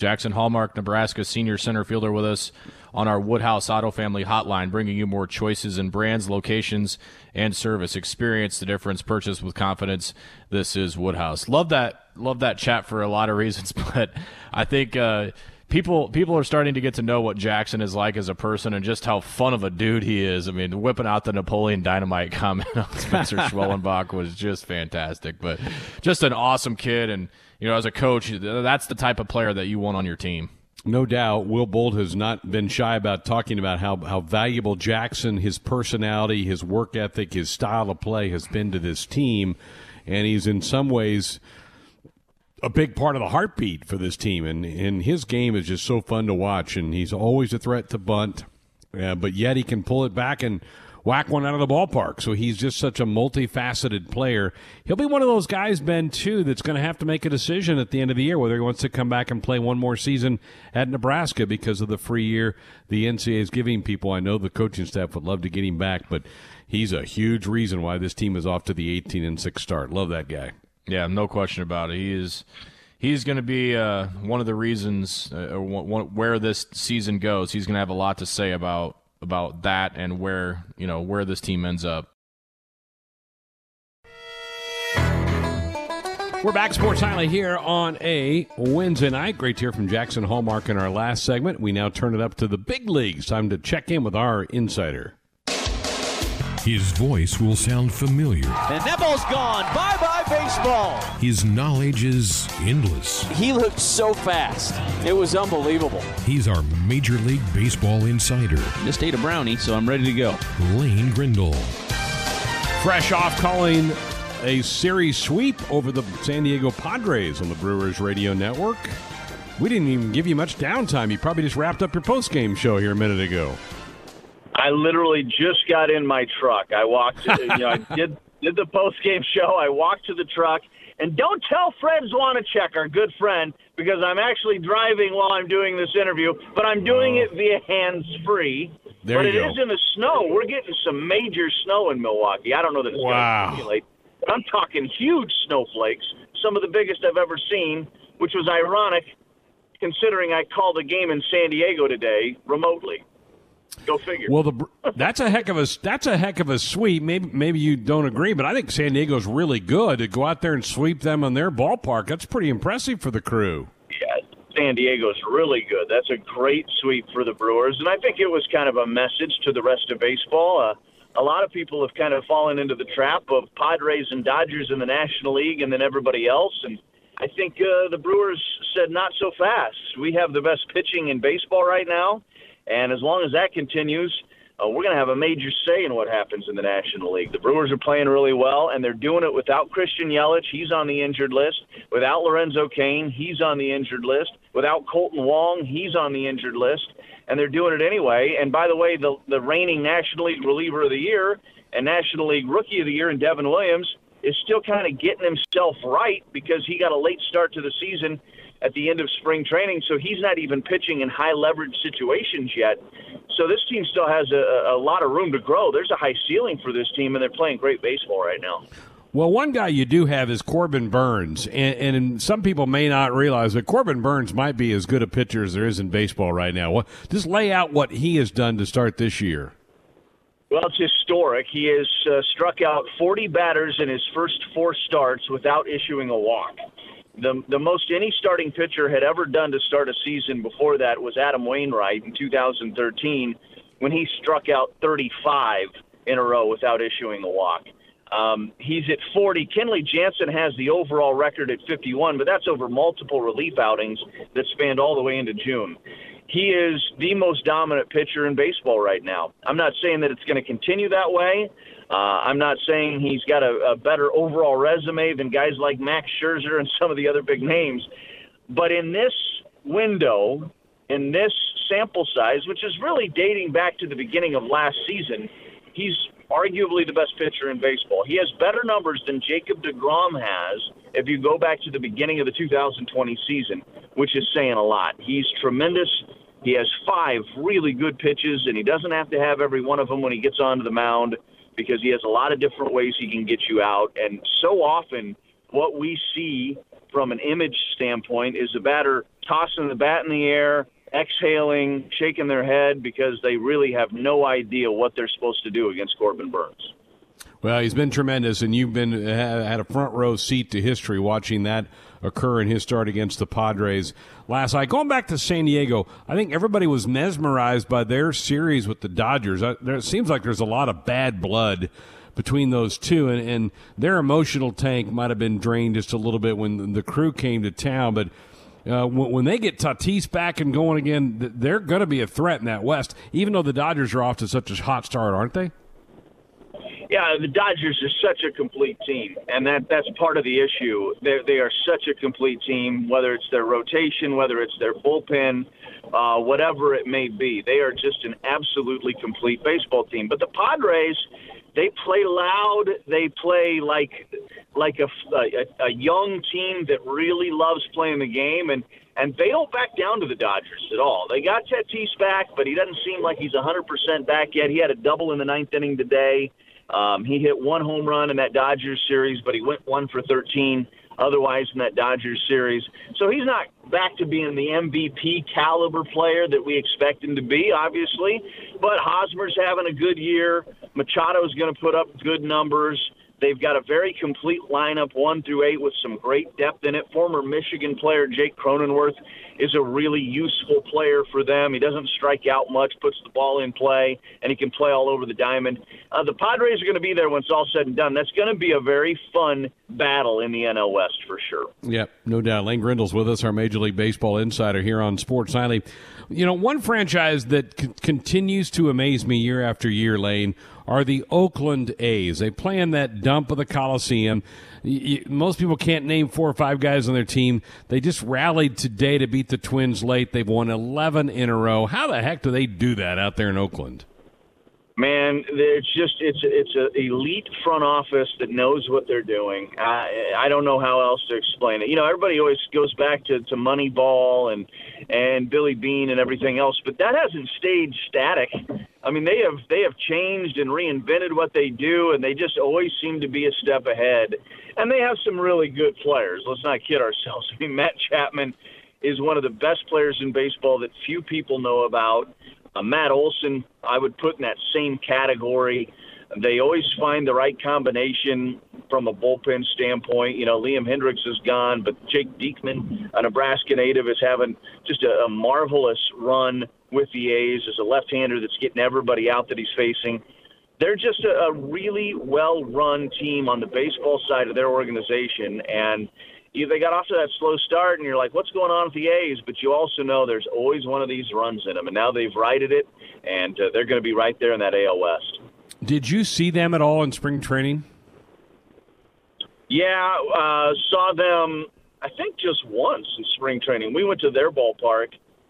Jaxon Hallmark, Nebraska senior center fielder with us on our Woodhouse Auto Family Hotline, bringing you more choices in brands, locations, and service. Experience the difference. Purchase with confidence. This is Woodhouse. Love that. Love that chat for a lot of reasons, but I think uh, people people are starting to get to know what Jaxon is like as a person and just how fun of a dude he is. I mean, whipping out the Napoleon Dynamite comment on Spencer Schwellenbach was just fantastic. But just an awesome kid, and you know, as a coach, that's the type of player that you want on your team. No doubt, Will Bolt has not been shy about talking about how, how valuable Jaxon, his personality, his work ethic, his style of play has been to this team. And he's in some ways a big part of the heartbeat for this team, and and his game is just so fun to watch. And he's always a threat to bunt, uh, but yet he can pull it back and whack one out of the ballpark. So he's just such a multifaceted player. He'll be one of those guys, Ben, too, that's going to have to make a decision at the end of the year whether he wants to come back and play one more season at Nebraska because of the free year the NCAA is giving people. I know the coaching staff would love to get him back, but he's a huge reason why this team is off to the 18 and 6 start. Love that guy. Yeah, no question about it. He is he's going to be uh, one of the reasons uh, where this season goes. He's going to have a lot to say about about that and where you know where this team ends up. We're back, Sports Nightly here on a Wednesday night. Great to hear from Jaxon Hallmark in our last segment. We now turn it up to the big leagues. Time to check in with our insider. His voice will sound familiar. And that ball's gone. Bye bye, baseball. His knowledge is endless. He looked so fast. It was unbelievable. He's our Major League Baseball insider. Just ate a brownie, so I'm ready to go. Lane Grindle. Fresh off calling a series sweep over the San Diego Padres on the Brewers Radio Network. We didn't even give you much downtime. You probably just wrapped up your post-game show here a minute ago. I literally just got in my truck. I walked, you know, I did did the post-game show. I walked to the truck, and don't tell Fred Zwanacek, our good friend, because I'm actually driving while I'm doing this interview, but I'm doing it via hands-free. There but you it go. is in the snow. We're getting some major snow in Milwaukee. I don't know that it's Wow. going to accumulate. But I'm talking huge snowflakes, some of the biggest I've ever seen, which was ironic considering I called a game in San Diego today remotely. Go figure. Well, the that's a heck of a that's a heck of a sweep. Maybe maybe you don't agree, but I think San Diego's really good to go out there and sweep them on their ballpark. That's pretty impressive for the crew. yeah, San Diego's really good. That's a great sweep for the Brewers, and I think it was kind of a message to the rest of baseball. Uh, a lot of people have kind of fallen into the trap of Padres and Dodgers in the National League, and then everybody else. And I think uh, the Brewers said, "Not so fast. We have the best pitching in baseball right now, and as long as that continues." Uh, we're going to have a major say in what happens in the National League. The Brewers are playing really well, and they're doing it without Christian Yelich. He's on the injured list. Without Lorenzo Cain, he's on the injured list. Without Kolten Wong, he's on the injured list. And they're doing it anyway. And by the way, the, the reigning National League reliever of the year and National League rookie of the year in Devin Williams is still kind of getting himself right because he got a late start to the season at the end of spring training, so he's not even pitching in high leverage situations yet. So this team still has a, a lot of room to grow. There's a high ceiling for this team, and they're playing great baseball right now. Well, one guy you do have is Corbin Burnes, and, and some people may not realize that Corbin Burnes might be as good a pitcher as there is in baseball right now. What, just lay out what he has done to start this year. Well, it's historic. He has uh, struck out 40 batters in his first four starts without issuing a walk. The, the most any starting pitcher had ever done to start a season before that was Adam Wainwright in 2013 when he struck out 35 in a row without issuing a walk. Um, he's at 40. Kenley Jansen has the overall record at 51, but that's over multiple relief outings that spanned all the way into June. He is the most dominant pitcher in baseball right now. I'm not saying that it's going to continue that way. Uh, I'm not saying he's got a, a better overall resume than guys like Max Scherzer and some of the other big names. But in this window, in this sample size, which is really dating back to the beginning of last season, he's arguably the best pitcher in baseball. He has better numbers than Jacob DeGrom has if you go back to the beginning of the 2020 season, which is saying a lot. He's tremendous. He has five really good pitches, and he doesn't have to have every one of them when he gets onto the mound because he has a lot of different ways he can get you out. And so often, what we see from an image standpoint is the batter tossing the bat in the air, exhaling, shaking their head because they really have no idea what they're supposed to do against Corbin Burnes. Well, he's been tremendous, and you've been had a front row seat to history watching that occur in his start against the Padres last night. Going back to San Diego, I think everybody was mesmerized by their series with the Dodgers. I, there, it seems like there's a lot of bad blood between those two, and, and their emotional tank might have been drained just a little bit when the crew came to town, but. Uh, when they get Tatis back and going again, they're going to be a threat in that West. Even though the Dodgers are off to such a hot start, aren't they? Yeah, the Dodgers are such a complete team, and that that's part of the issue. They they are such a complete team, whether it's their rotation, whether it's their bullpen, uh, whatever it may be. They are just an absolutely complete baseball team. But the Padres, they play loud. They play like like a, a, a young team that really loves playing the game, and and they don't back down to the Dodgers at all. They got Tatis back, but he doesn't seem like he's 100% back yet. He had a double in the ninth inning today. Um, he hit one home run in that Dodgers series, but he went one for 13 otherwise in that Dodgers series. So he's not back to being the MVP caliber player that we expect him to be, obviously. But Hosmer's having a good year. Machado's going to put up good numbers. They've got a very complete lineup, one through eight, with some great depth in it. Former Michigan player Jake Cronenworth is a really useful player for them. He doesn't strike out much, puts the ball in play, and he can play all over the diamond. Uh, the Padres are going to be there when it's all said and done. That's going to be a very fun battle in the NL West for sure. Yep, no doubt. Lane Grindle's with us, our Major League Baseball insider here on Sports Nightly. You know, one franchise that c- continues to amaze me year after year, Lane, are the Oakland A's. They play in that dump of the Coliseum. most people can't name four or five guys on their team. They just rallied today to beat the Twins late. They've won 11 in a row. How the heck do they do that out there in Oakland? Man, it's just it's it's an elite front office that knows what they're doing. I I don't know how else to explain it. You know, everybody always goes back to to Moneyball and and Billy Beane and everything else, but that hasn't stayed static. I mean, they have they have changed and reinvented what they do, and they just always seem to be a step ahead. And they have some really good players. Let's not kid ourselves. I mean, Matt Chapman is one of the best players in baseball that few people know about. Uh, Matt Olson, I would put in that same category. They always find the right combination from a bullpen standpoint. You know, Liam Hendriks is gone, but Jake Diekman, a Nebraska native, is having just a, a marvelous run with the A's as a left-hander that's getting everybody out that he's facing. They're just a, a really well-run team on the baseball side of their organization, and you, they got off to that slow start, and you're like, what's going on with the A's? But you also know there's always one of these runs in them, and now they've righted it, and uh, they're going to be right there in that AL West. Did you see them at all in spring training? Yeah, uh, saw them. I think just once in spring training. We went to their ballpark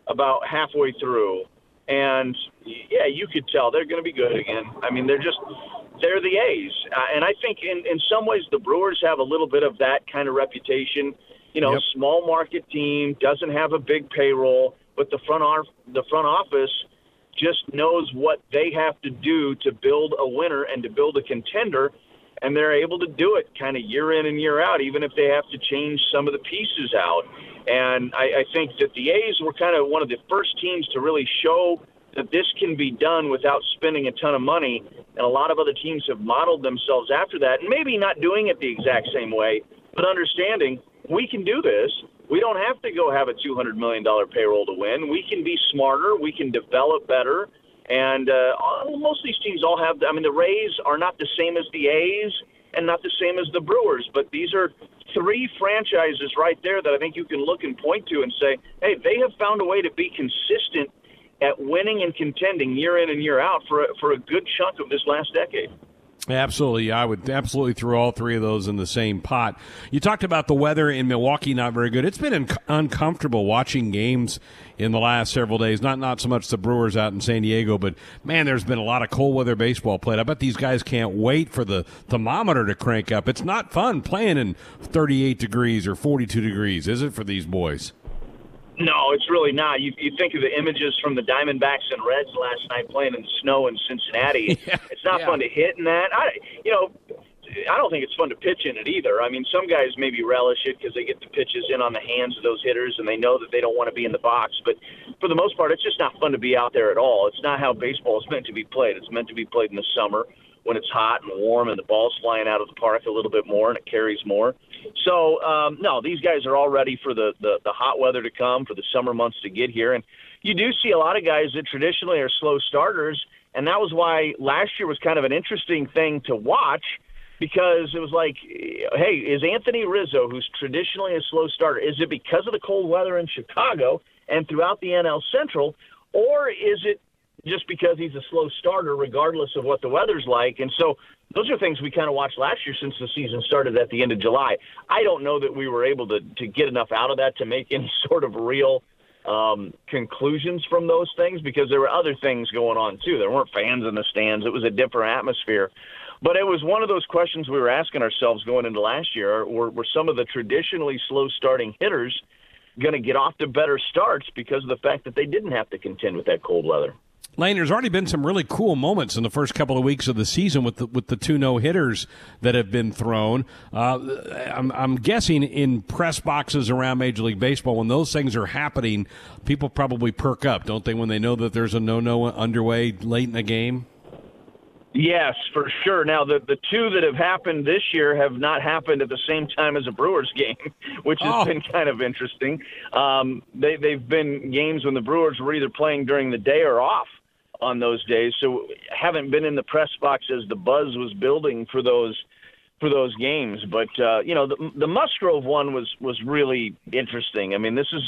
about halfway through, and yeah, you could tell they're going to be good again. I mean, they're just they're the A's, uh, and I think in in some ways the Brewers have a little bit of that kind of reputation. You know, yep. small market team doesn't have a big payroll, but the front ar- the front office just knows what they have to do to build a winner and to build a contender, and they're able to do it kind of year in and year out, even if they have to change some of the pieces out. And I, I think that the A's were kind of one of the first teams to really show that this can be done without spending a ton of money. And a lot of other teams have modeled themselves after that, and maybe not doing it the exact same way, but understanding we can do this. We don't have to go have a $200 million payroll to win. We can be smarter. We can develop better. And uh, most of these teams all have, I mean, the Rays are not the same as the A's and not the same as the Brewers, but these are three franchises right there that I think you can look and point to and say, hey, they have found a way to be consistent at winning and contending year in and year out for a, for a good chunk of this last decade. Absolutely. I would absolutely throw all three of those in the same pot. You talked about the weather in Milwaukee not very good. It's been un- uncomfortable watching games in the last several days. Not not so much the Brewers out in San Diego, but man, there's been a lot of cold weather baseball played. I bet these guys can't wait for the thermometer to crank up. It's not fun playing in 38 degrees or 42 degrees, is it for these boys? No, it's really not. You, you think of the images from the Diamondbacks and Reds last night playing in the snow in Cincinnati. yeah, it's not yeah. fun to hit in that. I, you know, I don't think it's fun to pitch in it either. I mean, some guys maybe relish it because they get the pitches in on the hands of those hitters and they know that they don't want to be in the box. But for the most part, it's just not fun to be out there at all. It's not how baseball is meant to be played. It's meant to be played in the summer when it's hot and warm and the ball's flying out of the park a little bit more and it carries more. So um, no, these guys are all ready for the, the the hot weather to come, for the summer months to get here, and you do see a lot of guys that traditionally are slow starters, and that was why last year was kind of an interesting thing to watch because it was like, hey, is Anthony Rizzo, who's traditionally a slow starter, is it because of the cold weather in Chicago and throughout the NL Central, or is it just because he's a slow starter, regardless of what the weather's like. And so those are things we kind of watched last year since the season started at the end of July. I don't know that we were able to, to get enough out of that to make any sort of real um, conclusions from those things because there were other things going on too. There weren't fans in the stands. It was a different atmosphere. But it was one of those questions we were asking ourselves going into last year were, were some of the traditionally slow starting hitters going to get off to better starts because of the fact that they didn't have to contend with that cold weather? Lane, there's already been some really cool moments in the first couple of weeks of the season with the, with the two no hitters that have been thrown. Uh, I'm, I'm guessing in press boxes around Major League Baseball, when those things are happening, people probably perk up, don't they, when they know that there's a no no underway late in the game? Yes, for sure. Now, the the two that have happened this year have not happened at the same time as a Brewers game, which has Oh. been kind of interesting. Um, they they've been games when the Brewers were either playing during the day or off on those days, so haven't been in the press box as the buzz was building for those for those games. But uh, you know, the the Musgrove one was was really interesting. I mean, this is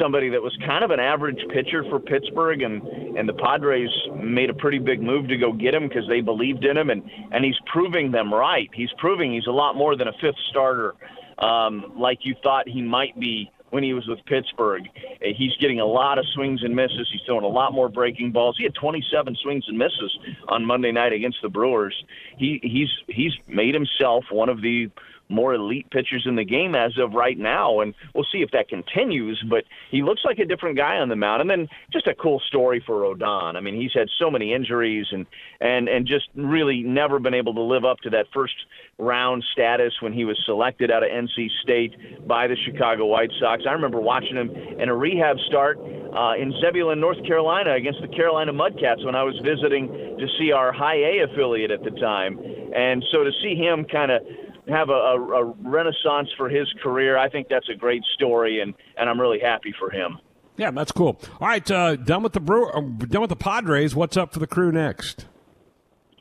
somebody that was kind of an average pitcher for Pittsburgh, and and the Padres made a pretty big move to go get him because they believed in him, and and he's proving them right. He's proving he's a lot more than a fifth starter, um, like you thought he might be when he was with Pittsburgh. He's getting a lot of swings and misses. He's throwing a lot more breaking balls. He had 27 swings and misses on Monday night against the Brewers. He he's he's made himself one of the more elite pitchers in the game as of right now, and we'll see if that continues. But he looks like a different guy on the mound, and then just a cool story for Rodon. I mean, he's had so many injuries and and and just really never been able to live up to that first round status when he was selected out of NC State by the Chicago White Sox. I remember watching him in a rehab start uh, in Zebulon, North Carolina, against the Carolina Mudcats when I was visiting to see our High A affiliate at the time, and so to see him kind of have a, a, a renaissance for his career. I think that's a great story, and, and I'm really happy for him. Yeah, that's cool. All right, uh, done with the Brewer, uh, done with the Padres. What's up for the crew next?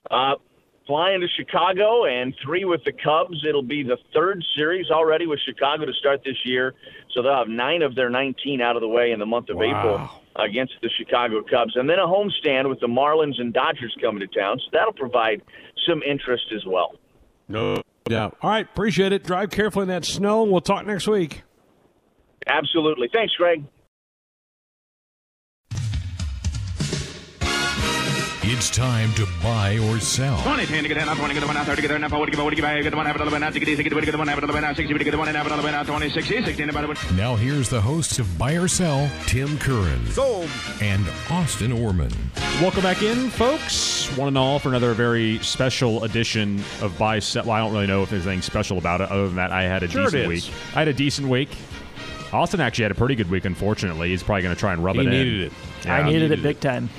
Uh, flying to Chicago and three with the Cubs. It'll be the third series already with Chicago to start this year. So they'll have nine of their 19 out of the way in the month of Wow. April against the Chicago Cubs. And then a homestand with the Marlins and Dodgers coming to town. So that'll provide some interest as well. No doubt. All right, appreciate it. Drive carefully in that snow, and we'll talk next week. Absolutely. Thanks, Greg. It's time to buy or sell. 20, 10, get down, 20, get the one out, 30, get there, now 40, get 40, get back, get the one, have another one out, 60, 60, get the one, have another one out, 60, get the one, have another one out, 20, 60, 16, about it. Now here's the hosts of Buy or Sell, Tim Curran. Sold. And Austin Orman. Welcome back in, folks. One and all for another very special edition of Buy Set. Well, I don't really know if there's anything special about it other than that I had a Sure decent week. I had a decent week. Austin actually had a pretty good week, unfortunately. He's probably going to try and rub He it in. needed it. Yeah. I needed it big time.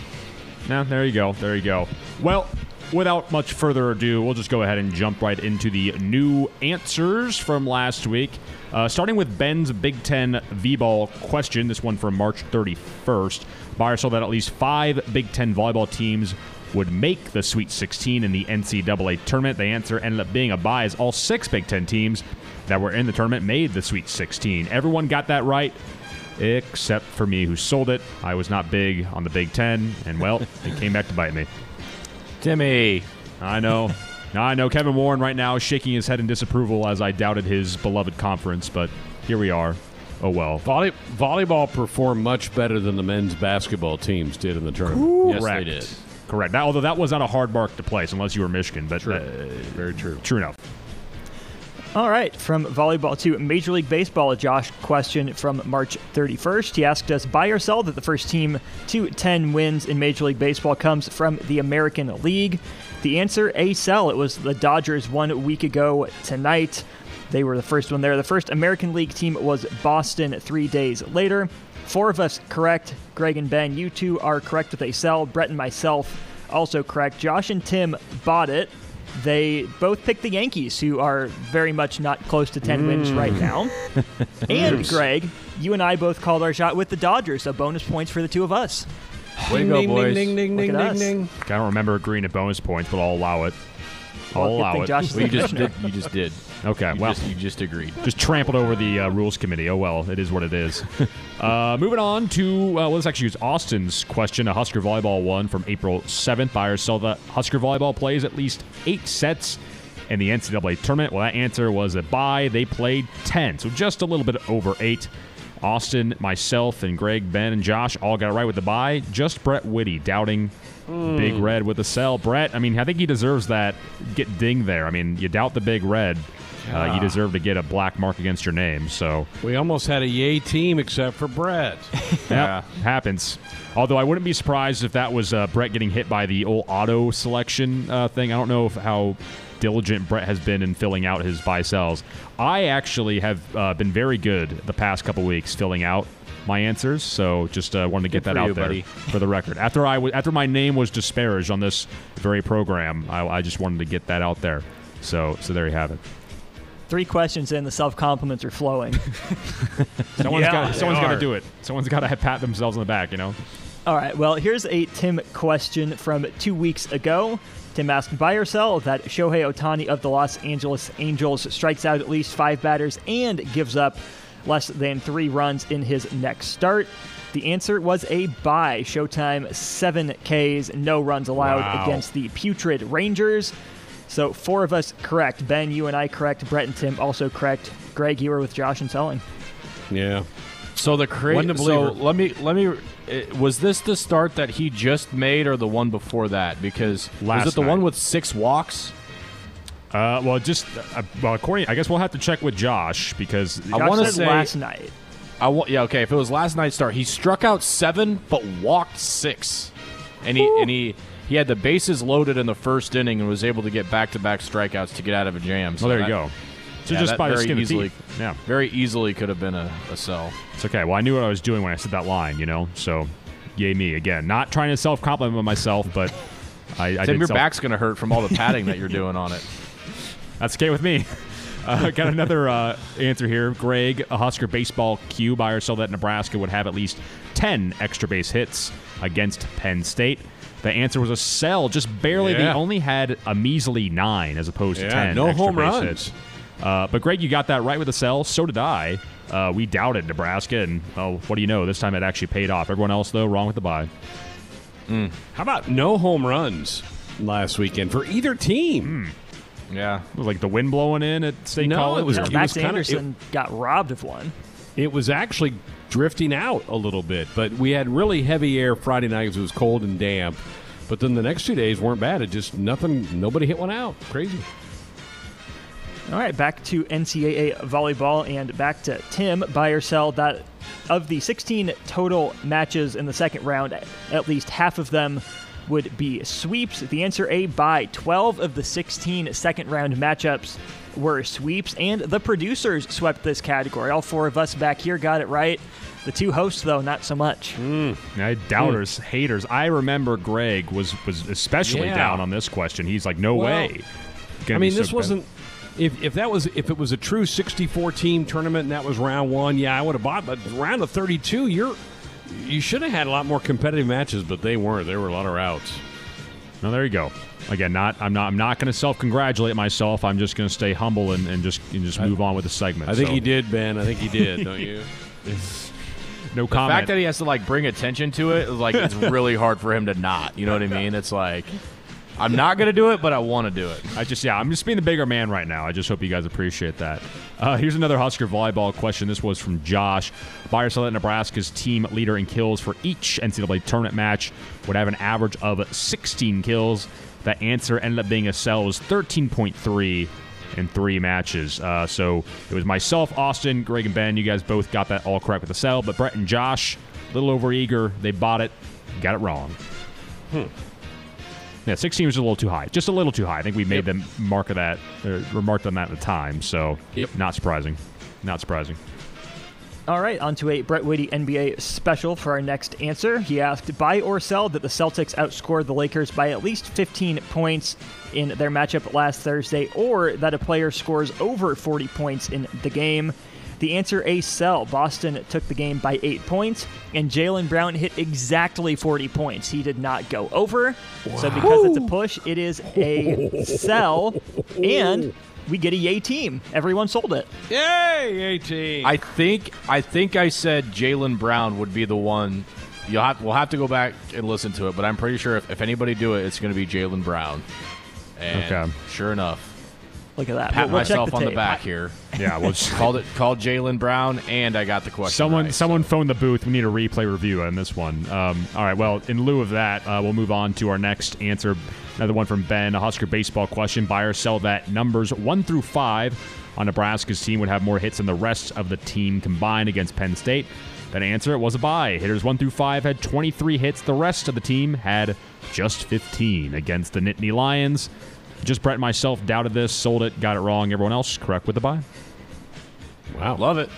Yeah, there you go. There you go. Well, without much further ado, we'll just go ahead and jump right into the new answers from last week. Uh, starting with Ben's Big Ten V-ball question, this one from March 31st. Buyer saw that at least five Big Ten volleyball teams would make the Sweet 16 in the NCAA tournament. The answer ended up being a buy, as all six Big Ten teams that were in the tournament made the Sweet 16. Everyone got that right except for me who sold it. I was not big on the Big Ten, and well, it came back to bite me. Timmy. I know. I know Kevin Warren right now is shaking his head in disapproval as I doubted his beloved conference, but here we are. Oh well. Volley, volleyball performed much better than the men's basketball teams did in the tournament. Correct. Correct. That, although that was not a hard mark to place, unless you were Michigan. But True. uh, Very true. True enough. All right, from volleyball to Major League Baseball, a Josh question from March 31st. He asked us, buy or sell that the first team to 10 wins in Major League Baseball comes from the American League? The answer, a sell. It was the Dodgers one week ago tonight. They were the first one there. The first American League team was Boston three days later. Four of us correct. Greg and Ben, you two are correct with a sell. Brett and myself also correct. Josh and Tim bought it. They both picked the Yankees, who are very much not close to 10 wins mm. right now. and Greg, you and I both called our shot with the Dodgers, so bonus points for the two of us. Way to go, boys. ding, ding, Look ding, at ding, us. ding. I don't remember agreeing to bonus points, but I'll allow it. I'll Well, allow it. Josh is Well, you just did. You just did. Okay, You well, just, you just agreed. just trampled over the uh, rules committee. Oh well, it is what it is. uh, moving on to uh, let's actually use Austin's question, a Husker volleyball one from April seventh. Buyers sell the Husker volleyball plays at least eight sets in the NCAA tournament. Well, that answer was a buy. They played ten, so just a little bit over eight. Austin, myself, and Greg, Ben, and Josh all got it right with the buy. Just Brett Whitty doubting Big Red with the sell. Brett, I mean, I think he deserves that get ding there. I mean, you doubt the Big Red. Uh, you deserve to get a black mark against your name. So We almost had a yay team except for Brett. yeah, happens. Although I wouldn't be surprised if that was uh, Brett getting hit by the old auto selection uh, thing. I don't know if how diligent Brett has been in filling out his buy sells. I actually have uh, been very good the past couple weeks filling out my answers. So just uh, wanted to get Good that out you, there buddy. for the record. After I w- after my name was disparaged on this very program, I, I just wanted to get that out there. So so there you have it. Three questions in, the self compliments are flowing. Someone's Yeah, got they someone's got to do it. Someone's got to pat themselves on the back. You know. All right, well, here's a Tim question from two weeks ago. Tim asked, buy or sell that Shohei Ohtani of the Los Angeles Angels strikes out at least five batters and gives up less than three runs in his next start? The answer was a buy. Showtime, seven Ks, no runs allowed Wow. against the putrid Rangers. So four of us correct. Ben, you and I correct. Brett and Tim also correct. Greg, you were with Josh and selling. Yeah. So the crazy. Wasn't a So let me let me. uh, Was this the start that he just made, or the one before that? Because Last was it the night. one with six walks? Uh, well, just uh, well, according, I guess we'll have to check with Josh because I want to say last night. I wa- yeah okay. If it was last night's start, he struck out seven but walked six, and he and he he had the bases loaded in the first inning and was able to get back to back strikeouts to get out of a jam. Well, there you go. So yeah, just that by the very easily. Yeah. very easily could have been a, a sell. It's okay. Well, I knew what I was doing when I said that line, you know. So, yay me again. Not trying to self compliment myself, but I, I Tim, your self- back's gonna hurt from all the padding that you're doing on it. That's okay with me. Uh, got another uh, answer here. Greg, a Husker baseball Q buy or sell that Nebraska would have at least 10 extra base hits against Penn State. The answer was a sell, just barely. They only had a measly nine as opposed to 10 no home base runs. hits. Uh, but Greg, you got that right with the sell. So did I. Uh, we doubted Nebraska, and oh, what do you know? This time it actually paid off. Everyone else, though, wrong with the buy. How about no home runs last weekend for either team? Yeah. Like the wind blowing in at State No, College? it was- or- it Max kinda- Anderson got robbed of one. It was actually drifting out a little bit, but we had really heavy air Friday night because it was cold and damp. But then the next two days weren't bad. It just nothing. Nobody hit one out. Crazy. All right, back to NCAA volleyball and back to Tim. Buy or sell that of the 16 total matches in the second round, at least half of them would be sweeps. The answer A by 12 of the 16 second round matchups were sweeps, and the producers swept this category. All four of us back here got it right. The two hosts, though, not so much. Mm. I doubters, haters. I remember Greg was was especially Yeah. down on this question. He's like, no Well, way. I mean, this bad. wasn't. If, if that was if it was a true 64 team tournament and that was round one, yeah, I would have bought. But round of 32, you're you should have had a lot more competitive matches, but they weren't. There were a lot of routes. No, there you go. Again, not I'm not I'm not going to self congratulate myself. I'm just going to stay humble and, and just and just move on with the segment. I think So, he did, Ben. I think he did. don't you? No comment. The fact that he has to like bring attention to it, like it's really hard for him to not. You know what I mean? It's like I'm not gonna do it, but I want to do it. I just yeah, I'm just being the bigger man right now. I just hope you guys appreciate that. Uh, here's another Husker volleyball question. This was from Josh. Buy or sell that Nebraska's team leader in kills for each NCAA tournament match would have an average of 16 kills. The answer ended up being a sell. Was 13.3 in three matches. Uh, so it was myself, Austin, Greg, and Ben. You guys both got that all correct with the sell, but Brett and Josh, a little over eager. They bought it, got it wrong. Yeah, 16 was a little too high. Just a little too high. I think we made them mark of that, remarked on that at the time. So, not surprising. Not surprising. All right, on to a Brett Whitty NBA special for our next answer. He asked, buy or sell that the Celtics outscored the Lakers by at least 15 points in their matchup last Thursday, or that a player scores over 40 points in the game. The answer a sell. Boston took the game by eight points, and Jaylen Brown hit exactly 40 points. He did not go over. So because it's a push, it is a sell, and we get a yay team. Everyone sold it. Yay, 18. I think I think I said Jaylen Brown would be the one. You'll have we'll have to go back and listen to it, but I'm pretty sure if, if anybody do it, it's going to be Jaylen Brown. And Okay. sure enough, Look at that. pat We'll- we'll myself the on the tape. back here. Yeah, well, just- called it called Jaylen Brown, and I got the question. someone right. someone phoned the booth. We need a replay review on this one. Um, all right. Well, in lieu of that, uh, we'll move on to our next answer. Another one from Ben, a Husker baseball question. Buy or sell that numbers one through five on Nebraska's team would have more hits than the rest of the team combined against Penn State? That answer it was a buy. Hitters 1 through 5 had 23 hits. The rest of the team had just 15 against the Nittany Lions. Just Brett and myself doubted this, sold it, got it wrong. Everyone else correct with the buy. Wow. Love it.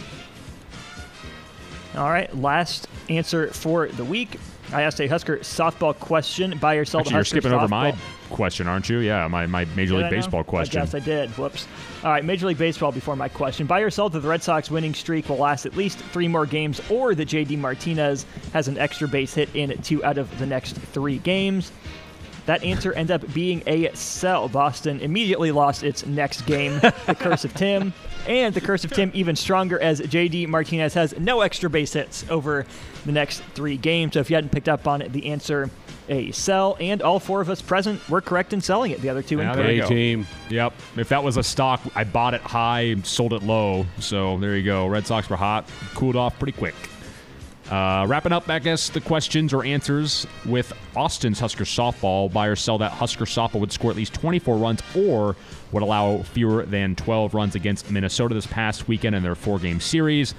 All right, last answer for the week. I asked a Husker softball question. Buy or sell Actually, the you're Husker skipping over my question, aren't you? Yeah, my, my Major Did League I now? Baseball question. I I did. Whoops. All right, Major League Baseball before my question. Buy or sell that the Red Sox winning streak will last at least three more games, or that JD Martinez has an extra base hit in two out of the next three games. That answer ended up being a sell. Boston immediately lost its next game, the Curse of Tim. And the Curse of Tim even stronger as JD Martinez has no extra base hits over the next three games. So if you hadn't picked up on it, the answer a sell. And all four of us present were correct in selling it. The other two Yeah, incorrect. there you go. team. Yep. If that was a stock, I bought it high, sold it low. So there you go. Red Sox were hot, cooled off pretty quick. Uh, wrapping up, I guess, the questions or answers with Austin's Husker softball. Buy or sell that Husker softball would score at least 24 runs or would allow fewer than 12 runs against Minnesota this past weekend in their four game series.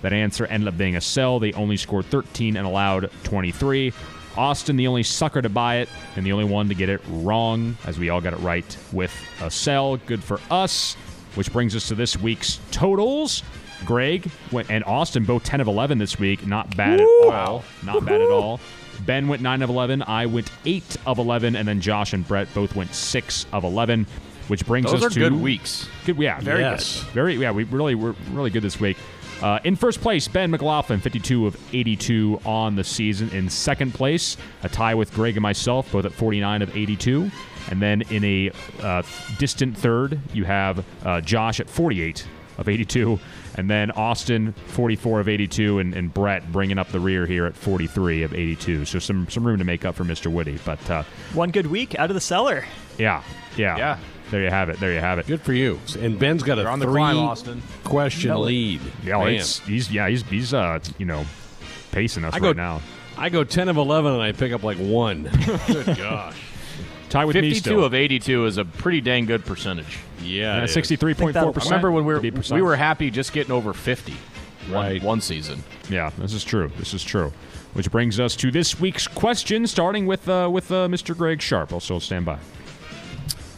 That answer ended up being a sell. They only scored 13 and allowed 23. Austin, the only sucker to buy it and the only one to get it wrong, as we all got it right with a sell. Good for us. Which brings us to this week's totals. Greg went, and Austin both 10 of 11 this week. Not bad at all. Not bad at all. Ben went 9 of 11. I went 8 of 11. And then Josh and Brett both went 6 of 11, which brings Those us to. good weeks. Good, yeah, very Yes. good. Very, yeah, we really were really good this week. Uh, in first place, Ben McLaughlin, 52 of 82 on the season. In second place, a tie with Greg and myself, both at 49 of 82. And then in a uh, distant third, you have uh, Josh at 48 of 82. And then Austin, 44 of 82, and, and Brett bringing up the rear here at 43 of 82. So some some room to make up for Mr. Woody. But uh, One good week out of the cellar. yeah, yeah, Yeah. There you have it. There you have it. Good for you. And Ben's got a You're on the three climb, Austin. question No. lead. Yeah, Man. it's, he's yeah he's he's uh you know pacing us I go right now. I go ten of eleven and I pick up like one. Good gosh. Tie with me 52 still. of 82 is a pretty dang good percentage. Yeah. Uh, 63.4 percent. remember when we were to be precise. we were happy just getting over 50 one, Right. one season. Yeah, this is true. This is true. Which brings us to this week's question, starting with uh, with uh, Mr. Greg Sharpe. Also stand by.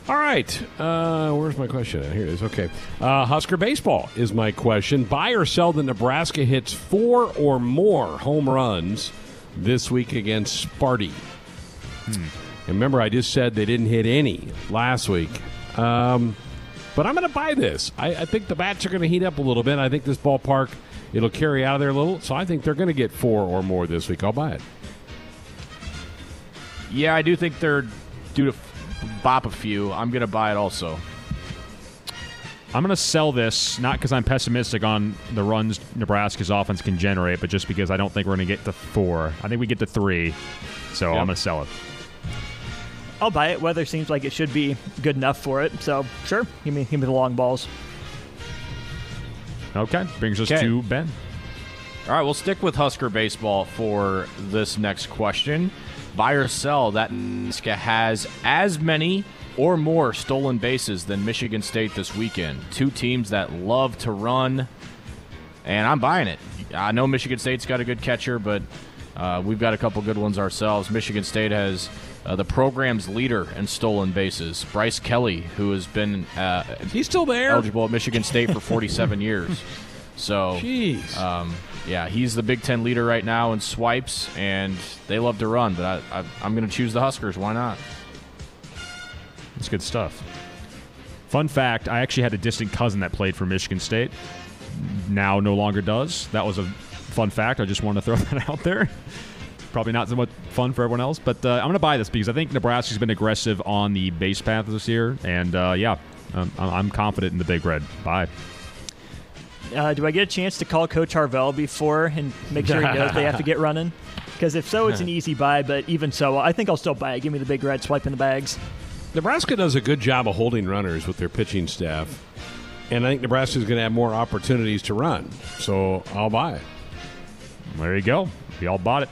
All right. Uh, where's my question? Here it is. Okay. Uh, Husker baseball is my question. Buy or sell the Nebraska hits four or more home runs this week against Sparty. And remember, I just said they didn't hit any last week. Um, but I'm going to buy this. I, I think the bats are going to heat up a little bit. I think this ballpark it'll carry out of there a little. So I think they're going to get four or more this week. I'll buy it. Yeah, I do think they're due to bop a few. I'm going to buy it also. I'm going to sell this not because I'm pessimistic on the runs Nebraska's offense can generate, but just because I don't think we're going to get to four. I think we get to three, so I'm going to sell it. I'll buy it. Weather seems like it should be good enough for it. So sure, give me give me the long balls. Okay, brings us Okay. to Ben. All right, we'll stick with Husker baseball for this next question. Buy or sell that Nebraska has as many or more stolen bases than Michigan State this weekend. Two teams that love to run, and I'm buying it. I know Michigan State's got a good catcher, but uh, we've got a couple good ones ourselves. Michigan State has uh, the program's leader in stolen bases, Bryce Kelley, who has been uh, He's still there. eligible at Michigan State for 47 years. So, Jeez. um, yeah, he's the Big Ten leader right now in swipes, and they love to run. But I, I, I'm going to choose the Huskers. Why not? It's good stuff. Fun fact: I actually had a distant cousin that played for Michigan State. Now no longer does. That was a fun fact. I just wanted to throw that out there. Probably not so much fun for everyone else, but uh, I'm going to buy this because I think Nebraska's been aggressive on the base path this year, and uh, yeah, um, I'm I'm confident in the Big Red. Bye. Uh, do I get a chance to call Coach Harvell before and make sure he knows they have to get running? Because if so, it's an easy buy. But even so, I think I'll still buy it. Give me the big red, swipe in the bags. Nebraska does a good job of holding runners with their pitching staff. And I think Nebraska's going to have more opportunities to run. So I'll buy it. There you go. We all bought it.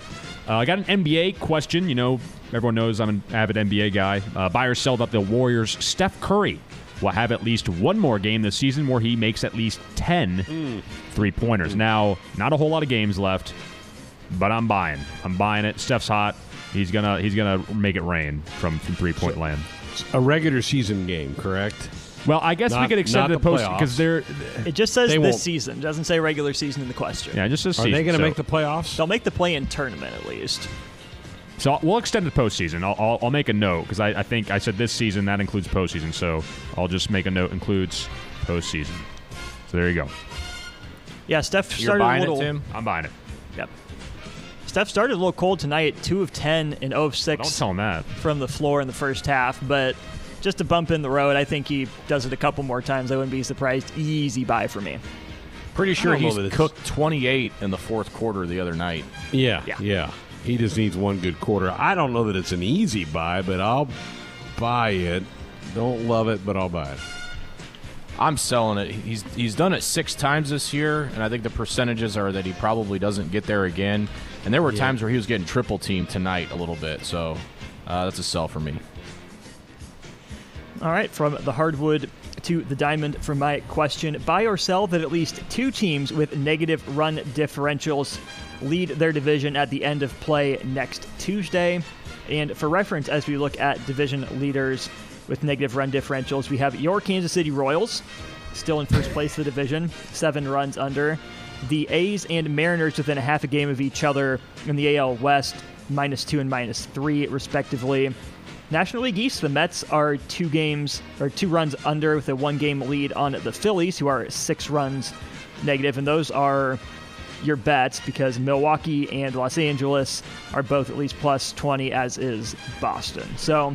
Uh, I got an NBA question. You know, everyone knows I'm an avid NBA guy. Uh, buy or sell that the Warriors' Steph Curry will have at least one more game this season where he makes at least 10 three pointers. Now, not a whole lot of games left, but I'm buying. I'm buying it. Steph's hot. He's gonna he's gonna make it rain from, from three point land. A regular season game, correct? Well, I guess we could extend the the post playoffs. because they're It just says this won't- season. It doesn't say regular season in the question. yeah, just this Are season. they going to so- make the playoffs? They'll make the play-in tournament at least. So I'll- we'll extend the postseason. I'll, I'll, I'll make a note because I, I think I said this season that includes postseason. So I'll just make a note includes postseason. So there you go. Yeah, Steph You're started buying a it, little. Tim? I'm buying it. Yep. Steph started a little cold tonight, two of ten and 0 of six Don't tell him that. from the floor in the first half, but just a bump in the road. I think he does it a couple more times. I wouldn't be surprised. Easy buy for me. Pretty sure don't he's cooked 28 in the fourth quarter the other night. Yeah, Yeah. yeah, He just needs one good quarter. I don't know that it's an easy buy, but I'll buy it. Don't love it, but I'll buy it. I'm selling it. He's he's done it six times this year, and I think the percentages are that he probably doesn't get there again. And there were Yeah. times where he was getting triple teamed tonight a little bit, so uh, that's a sell for me. All right, from the hardwood to the diamond for my question. Buy or sell that at least two teams with negative run differentials lead their division at the end of play next Tuesday. And for reference, as we look at division leaders with negative run differentials, we have your Kansas City Royals, still in first place of the division, seven runs under. The A's and Mariners within a half a game of each other in the AL West, minus two and minus three, respectively. National League East, the Mets are two games or two runs under with a one game lead on the Phillies, who are six runs negative. negative, and those are your bets because Milwaukee and Los Angeles are both at least plus 20, as is Boston. So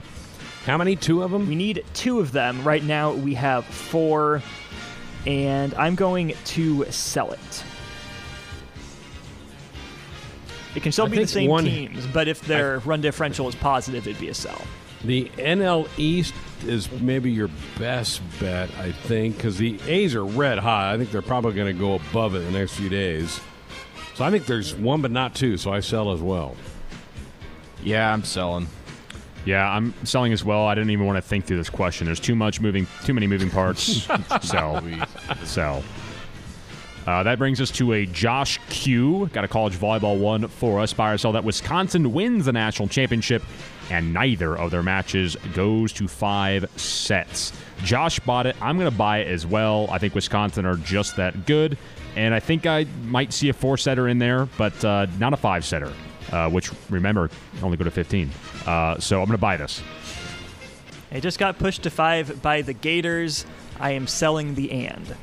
How many? Two of them? we need two of them. Right now we have four, and I'm going to sell it. It can still I be the same one- teams, but if their run differential is positive, it'd be a sell. The NL East is maybe your best bet, I think, because the A's are red hot. I think they're probably going to go above it in the next few days. So I think there's one, but not two. So I sell as well. Yeah, I'm selling. Yeah, I'm selling as well. I didn't even want to think through this question. There's too much moving, too many moving parts. sell, sell. Uh, that brings us to a Josh Q. Got a college volleyball one for us. Buy or sell that Wisconsin wins the national championship, and neither of their matches goes to five sets. Josh bought it. I'm going to buy it as well. I think Wisconsin are just that good, and I think I might see a four setter in there, but uh, not a five setter. Uh, which remember only go to 15. Uh, so I'm going to buy this. It just got pushed to five by the Gators. I am selling the and.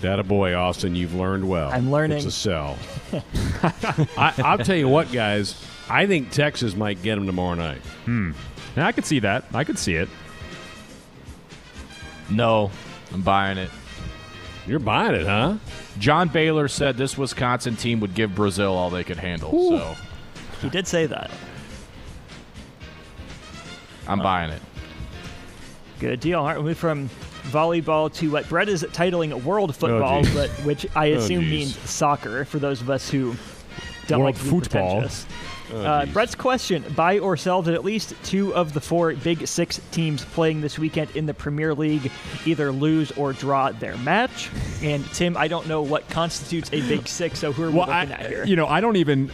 That a boy, Austin. You've learned well. I'm learning. It's a sell. I, I'll tell you what, guys. I think Texas might get him tomorrow night. Hmm. And I could see that. I could see it. No, I'm buying it. You're buying it, huh? John Baylor said this Wisconsin team would give Brazil all they could handle, so He did say that. I'm buying it. Good deal. All right, we move from volleyball to what Brett is titling world football, geez. but which I Oh, assume geez. means soccer for those of us who don't World like to be football. pretentious. Oh, Uh. Brett's question: Buy or sell that at least two of the four Big Six teams playing this weekend in the Premier League either lose or draw their match. And Tim, I don't know what constitutes a Big Six, so who are we Well, looking I, at here? you know, I don't even,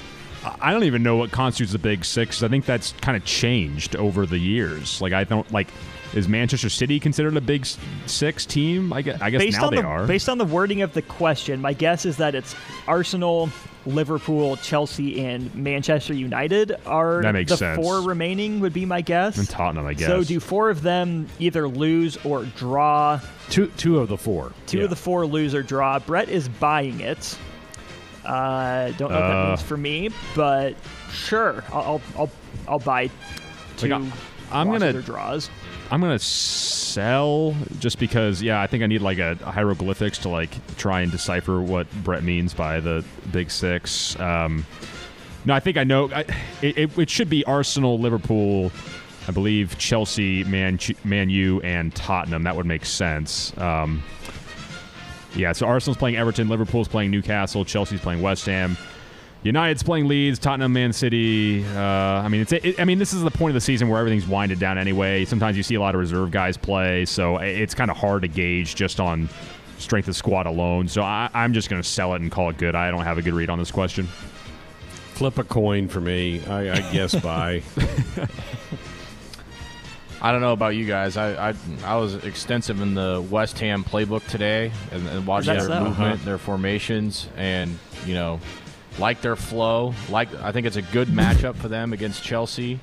I don't even know what constitutes the Big Six. I think that's kind of changed over the years. Like I don't like. Is Manchester City considered a Big Six team? I guess, I guess now they the are. based on the wording of the question, my guess is that it's Arsenal, Liverpool, Chelsea, and Manchester United are That makes the sense. four remaining. Would be my guess. and Tottenham, I guess. So do four of them either lose or draw? Two, two of the four. Two Yeah. of the four lose or draw. Brett is buying it. Uh, don't know what that Uh. means for me, but sure, I'll I'll I'll, I'll buy two. Like, I'm gonna- or draws. I'm gonna sell just because, yeah, I think I need like a hieroglyphics to like try and decipher what Brett means by the Big Six. Um, no, I think I know. I, it, it, it should be Arsenal, Liverpool, I believe Chelsea, Man, Man U, and Tottenham. That would make sense. Um, yeah, so Arsenal's playing Everton, Liverpool's playing Newcastle, Chelsea's playing West Ham. United's playing Leeds, Tottenham, Man City. Uh, I mean, it's. It, I mean, this is the point of the season where everything's winded down anyway. Sometimes you see a lot of reserve guys play, so it's kind of hard to gauge just on strength of squad alone. So I, I'm just going to sell it and call it good. I don't have a good read on this question. Flip a coin for me. I, I guess by. I don't know about you guys. I I, I was extensive in the West Ham playbook today and, and watching their so? movement, Uh-huh. their formations, and you know, like their flow. Like I think it's a good matchup for them against Chelsea.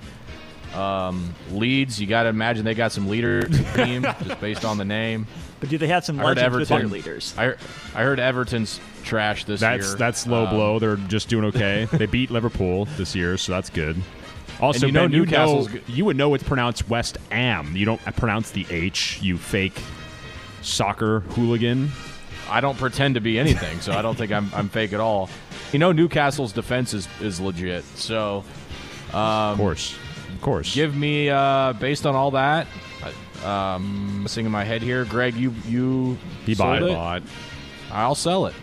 Um, Leeds, you got to imagine they got some leader team just based on the name. But do they have some I heard with their Everton. leaders? I, I heard Everton's trash this That's year. that's low Um, blow. They're just doing okay. they beat Liverpool this year, so that's good. Also, And you know Ben, you know Newcastle's g- you would know it's pronounced West Am. You don't pronounce the H. You fake soccer hooligan. I don't pretend to be anything, so I don't think I'm, I'm fake at all. You know, Newcastle's defense is, is legit. So, um, Of course, of course. give me uh, based on all that. I- Um, missing in my head here, Greg. You you He bought it. it. I'll sell it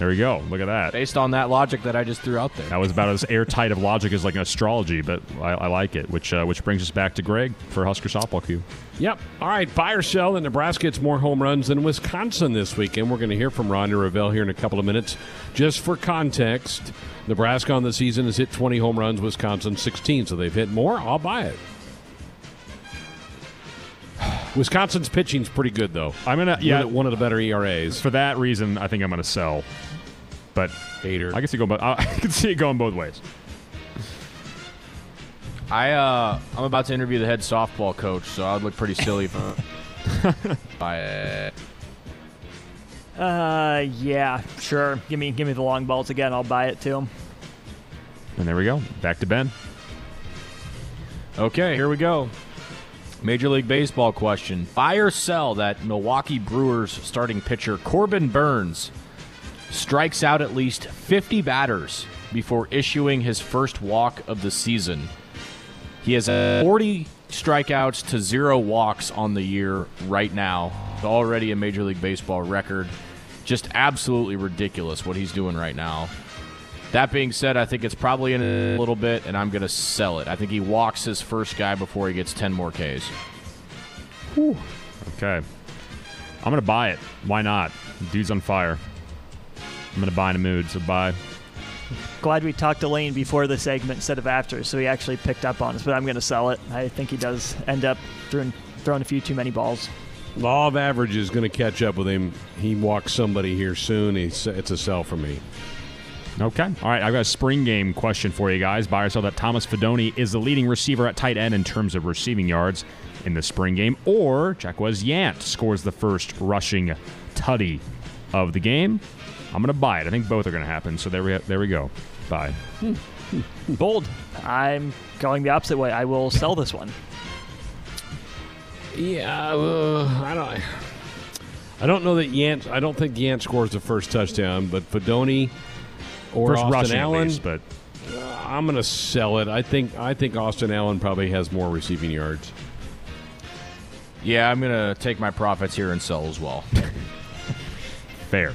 There we go. Look at that. based on that logic that I just threw out there. That was about as airtight of logic as like an astrology, but I, I like it. Which uh, which brings us back to Greg for Husker softball Q. Yep. All right. Buy or sell that Nebraska gets more home runs than Wisconsin this weekend. We're going to hear from Rhonda Revelle here in a couple of minutes. Just for context, Nebraska on the season has hit 20 home runs, Wisconsin 16. So they've hit more. I'll buy it. Wisconsin's pitching's pretty good, though. I'm gonna One yeah. of the- one of the better ERAs. For that reason, I think I'm gonna sell. But Hater. I can see it going. Both, I can see it going both ways. I uh, I'm about to interview the head softball coach, so I'd look pretty silly if I. Uh, yeah, sure. Give me give me the long balls again. I'll buy it too. And there we go. Back to Ben. Okay, here we go. Major League Baseball question. Buy or sell that Milwaukee Brewers starting pitcher Corbin Burnes strikes out at least 50 batters before issuing his first walk of the season. He has 40 strikeouts to zero walks on the year right now. Already a Major League Baseball record. Just absolutely ridiculous what he's doing right now. That being said, I think it's probably in a little bit, and I'm going to sell it. I think he walks his first guy before he gets 10 more Ks. Okay. I'm gonna buy it. Why not? Dude's on fire. I'm gonna buy in a mood, so buy. Glad we talked to Lane before the segment instead of after, so he actually picked up on us. But I'm going to sell it. I think he does end up throwing throwing a few too many balls. Law of average is going to catch up with him. He walks somebody here soon. It's, it's a sell for me. Okay. All right. I've got a spring game question for you guys. Buy or sell that Thomas Fidone is the leading receiver at tight end in terms of receiving yards in the spring game, or Jaquez Yant scores the first rushing tutty of the game. I'm gonna buy it. I think both are gonna happen. So there we there we go. Buy. Bold. I'm going the opposite way. I will sell this one. Yeah, uh, I don't. I don't know that Yant. I don't think Yant scores the first touchdown, but Fidone or First Austin rushing Allen. least, but uh, I'm going to sell it. I think. I think Austin Allen probably has more receiving yards. Yeah, I'm going to take my profits here and sell as well. fair.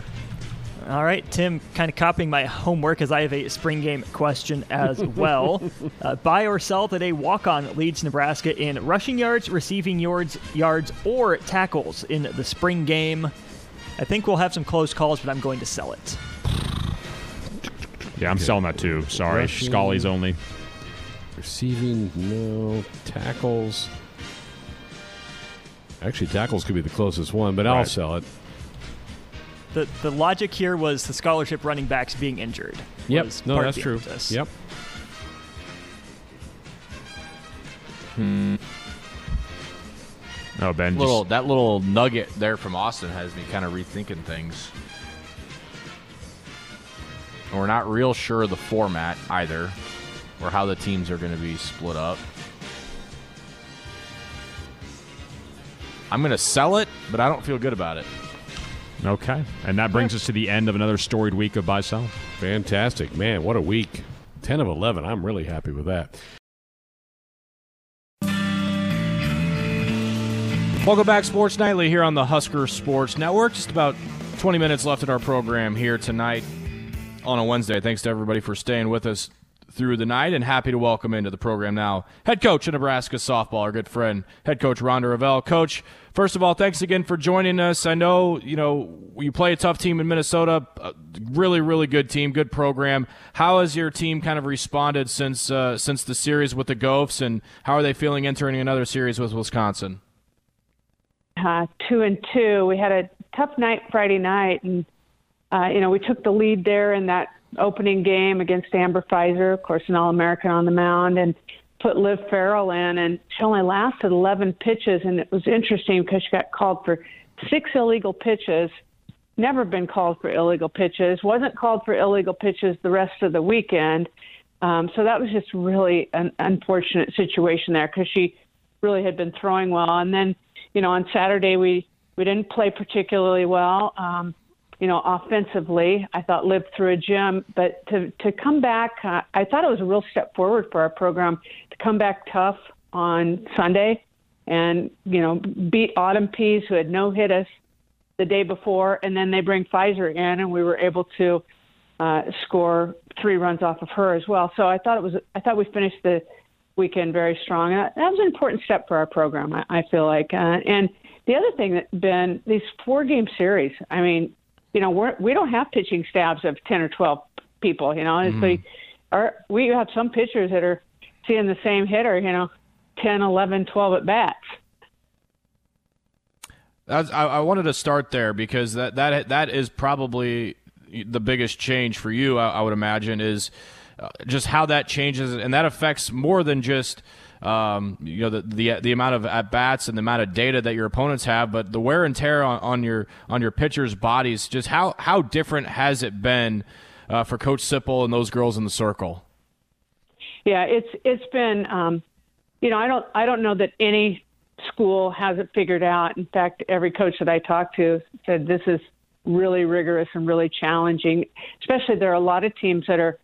All right, Tim, kind of copying my homework as I have a spring game question as well. uh, buy or sell that a walk-on leads Nebraska in rushing yards, receiving yards, yards, or tackles in the spring game. I think we'll have some close calls, but I'm going to sell it. Yeah, I'm selling that too. Sorry, Rushing. Scully's only. Receiving, no tackles. Actually, tackles could be the closest one, but I'll sell it. The the logic here was the scholarship running backs being injured. Yep. No, that's true. emphasis. Yep. Hmm. Oh, Ben. little Just, that little nugget there from Austin has me kind of rethinking things. And we're not real sure of the format either, or how the teams are going to be split up. I'm going to sell it, but I don't feel good about it. Okay, and that brings us to the end of another storied week of buy sell. Fantastic, man! What a week. Ten of eleven. I'm really happy with that. Welcome back, Sports Nightly, here on the Husker Sports Network. Just about 20 minutes left in our program here tonight. on a Wednesday. Thanks to everybody for staying with us through the night, and happy to welcome into the program now head coach of Nebraska softball, our good friend, head coach Rhonda Revelle. Coach, first of all, thanks again for joining us. I know you know you play a tough team in Minnesota, really, really good team, good program. How has your team kind of responded since uh, since the series with the Gophs, and how are they feeling entering another series with Wisconsin? Uh, two and two. We had a tough night Friday night, and uh, you know we took the lead there in that opening game against Amber Fiser, of course, an All American on the mound, and put Liv Ferrell in, and she only lasted 11 pitches, and it was interesting because she got called for six illegal pitches. Never been called for illegal pitches. Wasn't called for illegal pitches the rest of the weekend. Um, so that was just really an unfortunate situation there because she really had been throwing well. And then, you know, on Saturday we we didn't play particularly well. Um, you know, offensively, I thought lived through a gym, but to to come back, uh, I thought it was a real step forward for our program to come back tough on Sunday, and you know, beat Autumn Pease who had no hit us the day before, and then they bring Fiser in, and we were able to uh, score three runs off of her as well. So I thought it was, I thought we finished the weekend very strong. And that, was an important step for our program. I, I feel like, uh, and the other thing that been these four game series. I mean, you know, we're, we don't have pitching staffs of 10 or 12 people, you know, mm. so our, we have some pitchers that are seeing the same hitter, you know, 10, 11, 12 at bats. I, I wanted to start there because that, that, that is probably the biggest change for you, I, I would imagine, is uh, just how that changes, and that affects more than just – um, you know the, the the amount of at bats and the amount of data that your opponents have, but the wear and tear on, on your on your pitchers' bodies. Just how how different has it been uh, for Coach Sippel and those girls in the circle? Yeah, it's it's been um, you know I don't I don't know that any school has it figured out. In fact, every coach that I talked to said this is really rigorous and really challenging. Especially there are a lot of teams that are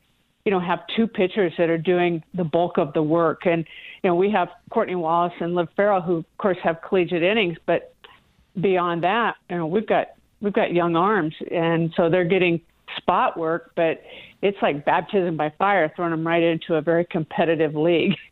you know have two pitchers that are doing the bulk of the work and you know, we have Courtney Wallace and Liv Ferrell, who of course have collegiate innings, but beyond that, you know, we've got we've got young arms, and so they're getting spot work, but it's like baptism by fire, throwing them right into a very competitive league.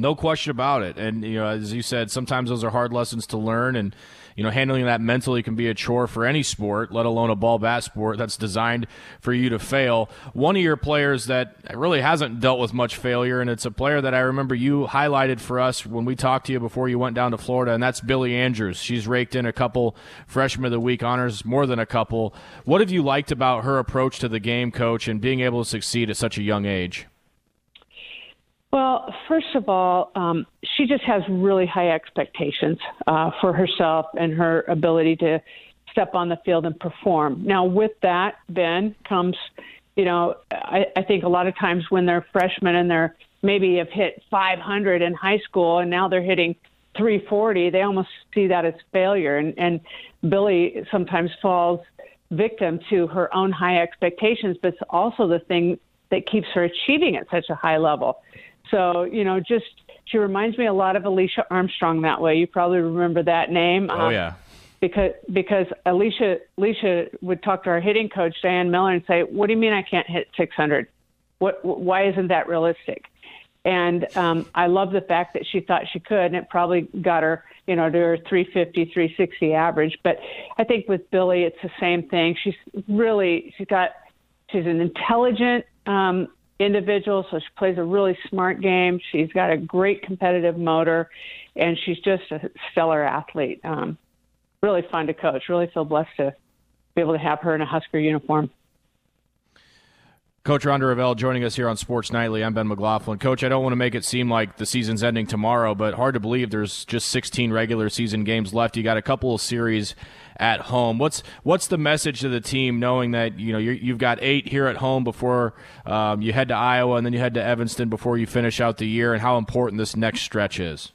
No question about it. And you know, as you said, sometimes those are hard lessons to learn, and you know, handling that mentally can be a chore for any sport, let alone a ball bat sport that's designed for you to fail. One of your players that really hasn't dealt with much failure, and it's a player that I remember you highlighted for us when we talked to you before you went down to Florida, and that's Billie Andrews. She's raked in a couple freshman of the week honors, more than a couple. What have you liked about her approach to the game, coach, and being able to succeed at such a young age? Well, first of all, um, she just has really high expectations uh, for herself and her ability to step on the field and perform. Now, with that, Ben comes, you know, I, I think a lot of times when they're freshmen and they're maybe have hit 500 in high school and now they're hitting 340, they almost see that as failure. And, and Billie sometimes falls victim to her own high expectations, but it's also the thing that keeps her achieving at such a high level. So, you know, just she reminds me a lot of Alicia Armstrong that way. You probably remember that name. Oh um, yeah. Because because Alicia Alicia would talk to our hitting coach Diane Miller and say, "What do you mean I can't hit 600? What why isn't that realistic?" And um, I love the fact that she thought she could, and it probably got her, you know, to her 350, 360 average. But I think with Billie, it's the same thing. She's really she's got she's an intelligent um, individual, so she plays a really smart game. She's got a great competitive motor, and she's just a stellar athlete. Um, really fun to coach. Really feel blessed to be able to have her in a Husker uniform. Coach Rhonda Revelle joining us here on Sports Nightly. I'm Ben McLaughlin. Coach, I don't want to make it seem like the season's ending tomorrow, but hard to believe there's just 16 regular season games left. You got a couple of series at home. What's what's the message to the team knowing that you know you have got eight here at home before um, you head to Iowa and then you head to Evanston before you finish out the year, and how important this next stretch is?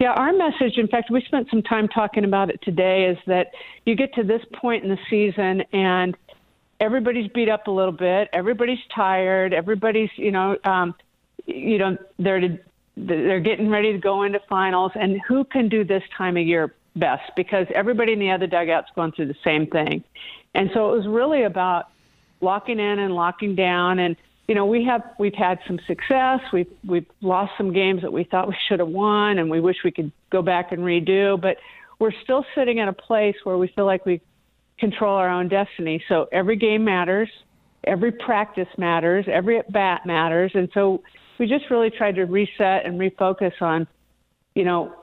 Yeah, our message, in fact, we spent some time talking about it today, is that you get to this point in the season and everybody's beat up a little bit, everybody's tired, everybody's, you know, um, you know, they're they're getting ready to go into finals, and who can do this time of year best because everybody in the other dugout's going through the same thing. And so it was really about locking in and locking down. And you know, we have we've had some success. We've we've lost some games that we thought we should have won, and we wish we could go back and redo. But we're still sitting at a place where we feel like we control our own destiny. So every game matters, every practice matters, every at bat matters, and so we just really tried to reset and refocus on, you know,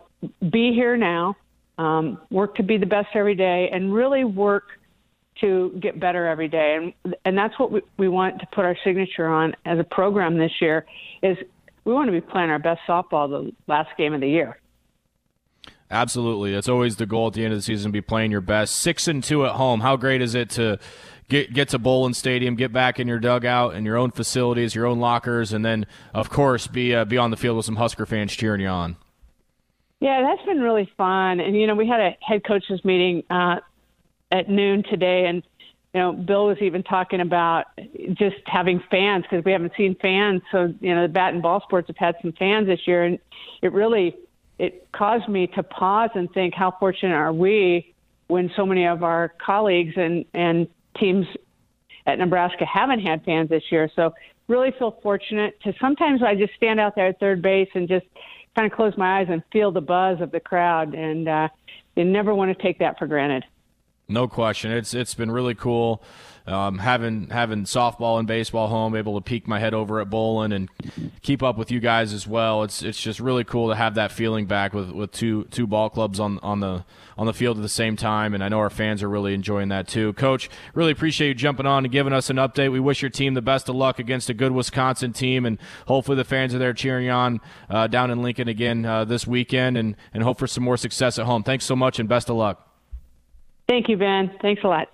be here now, um, work to be the best every day, and really work to get better every day. And and that's what we, we want to put our signature on as a program this year is we want to be playing our best softball the last game of the year. Absolutely. That's always the goal at the end of the season, to be playing your best. Six and two at home. How great is it to get get to Bowlin Stadium, get back in your dugout and your own facilities, your own lockers, and then of course be uh, be on the field with some Husker fans cheering you on. Yeah, that's been really fun. And you know, we had a head coaches meeting uh, at noon today, and you know, Bill was even talking about just having fans because we haven't seen fans. So you know, the bat and ball sports have had some fans this year, and it really it caused me to pause and think, how fortunate are we when so many of our colleagues and and teams at Nebraska haven't had fans this year. So really feel fortunate to sometimes I just stand out there at third base and just kind of close my eyes and feel the buzz of the crowd and uh, you never want to take that for granted. No question. It's it's been really cool um, having having softball and baseball home, able to peek my head over at Bowlin and keep up with you guys as well. It's it's just really cool to have that feeling back with, with two two ball clubs on on the on the field at the same time, and I know our fans are really enjoying that too. Coach, really appreciate you jumping on and giving us an update. We wish your team the best of luck against a good Wisconsin team, and hopefully the fans are there cheering on uh, down in Lincoln again uh, this weekend, and and hope for some more success at home. Thanks so much, and best of luck. Thank you, Ben. Thanks a lot.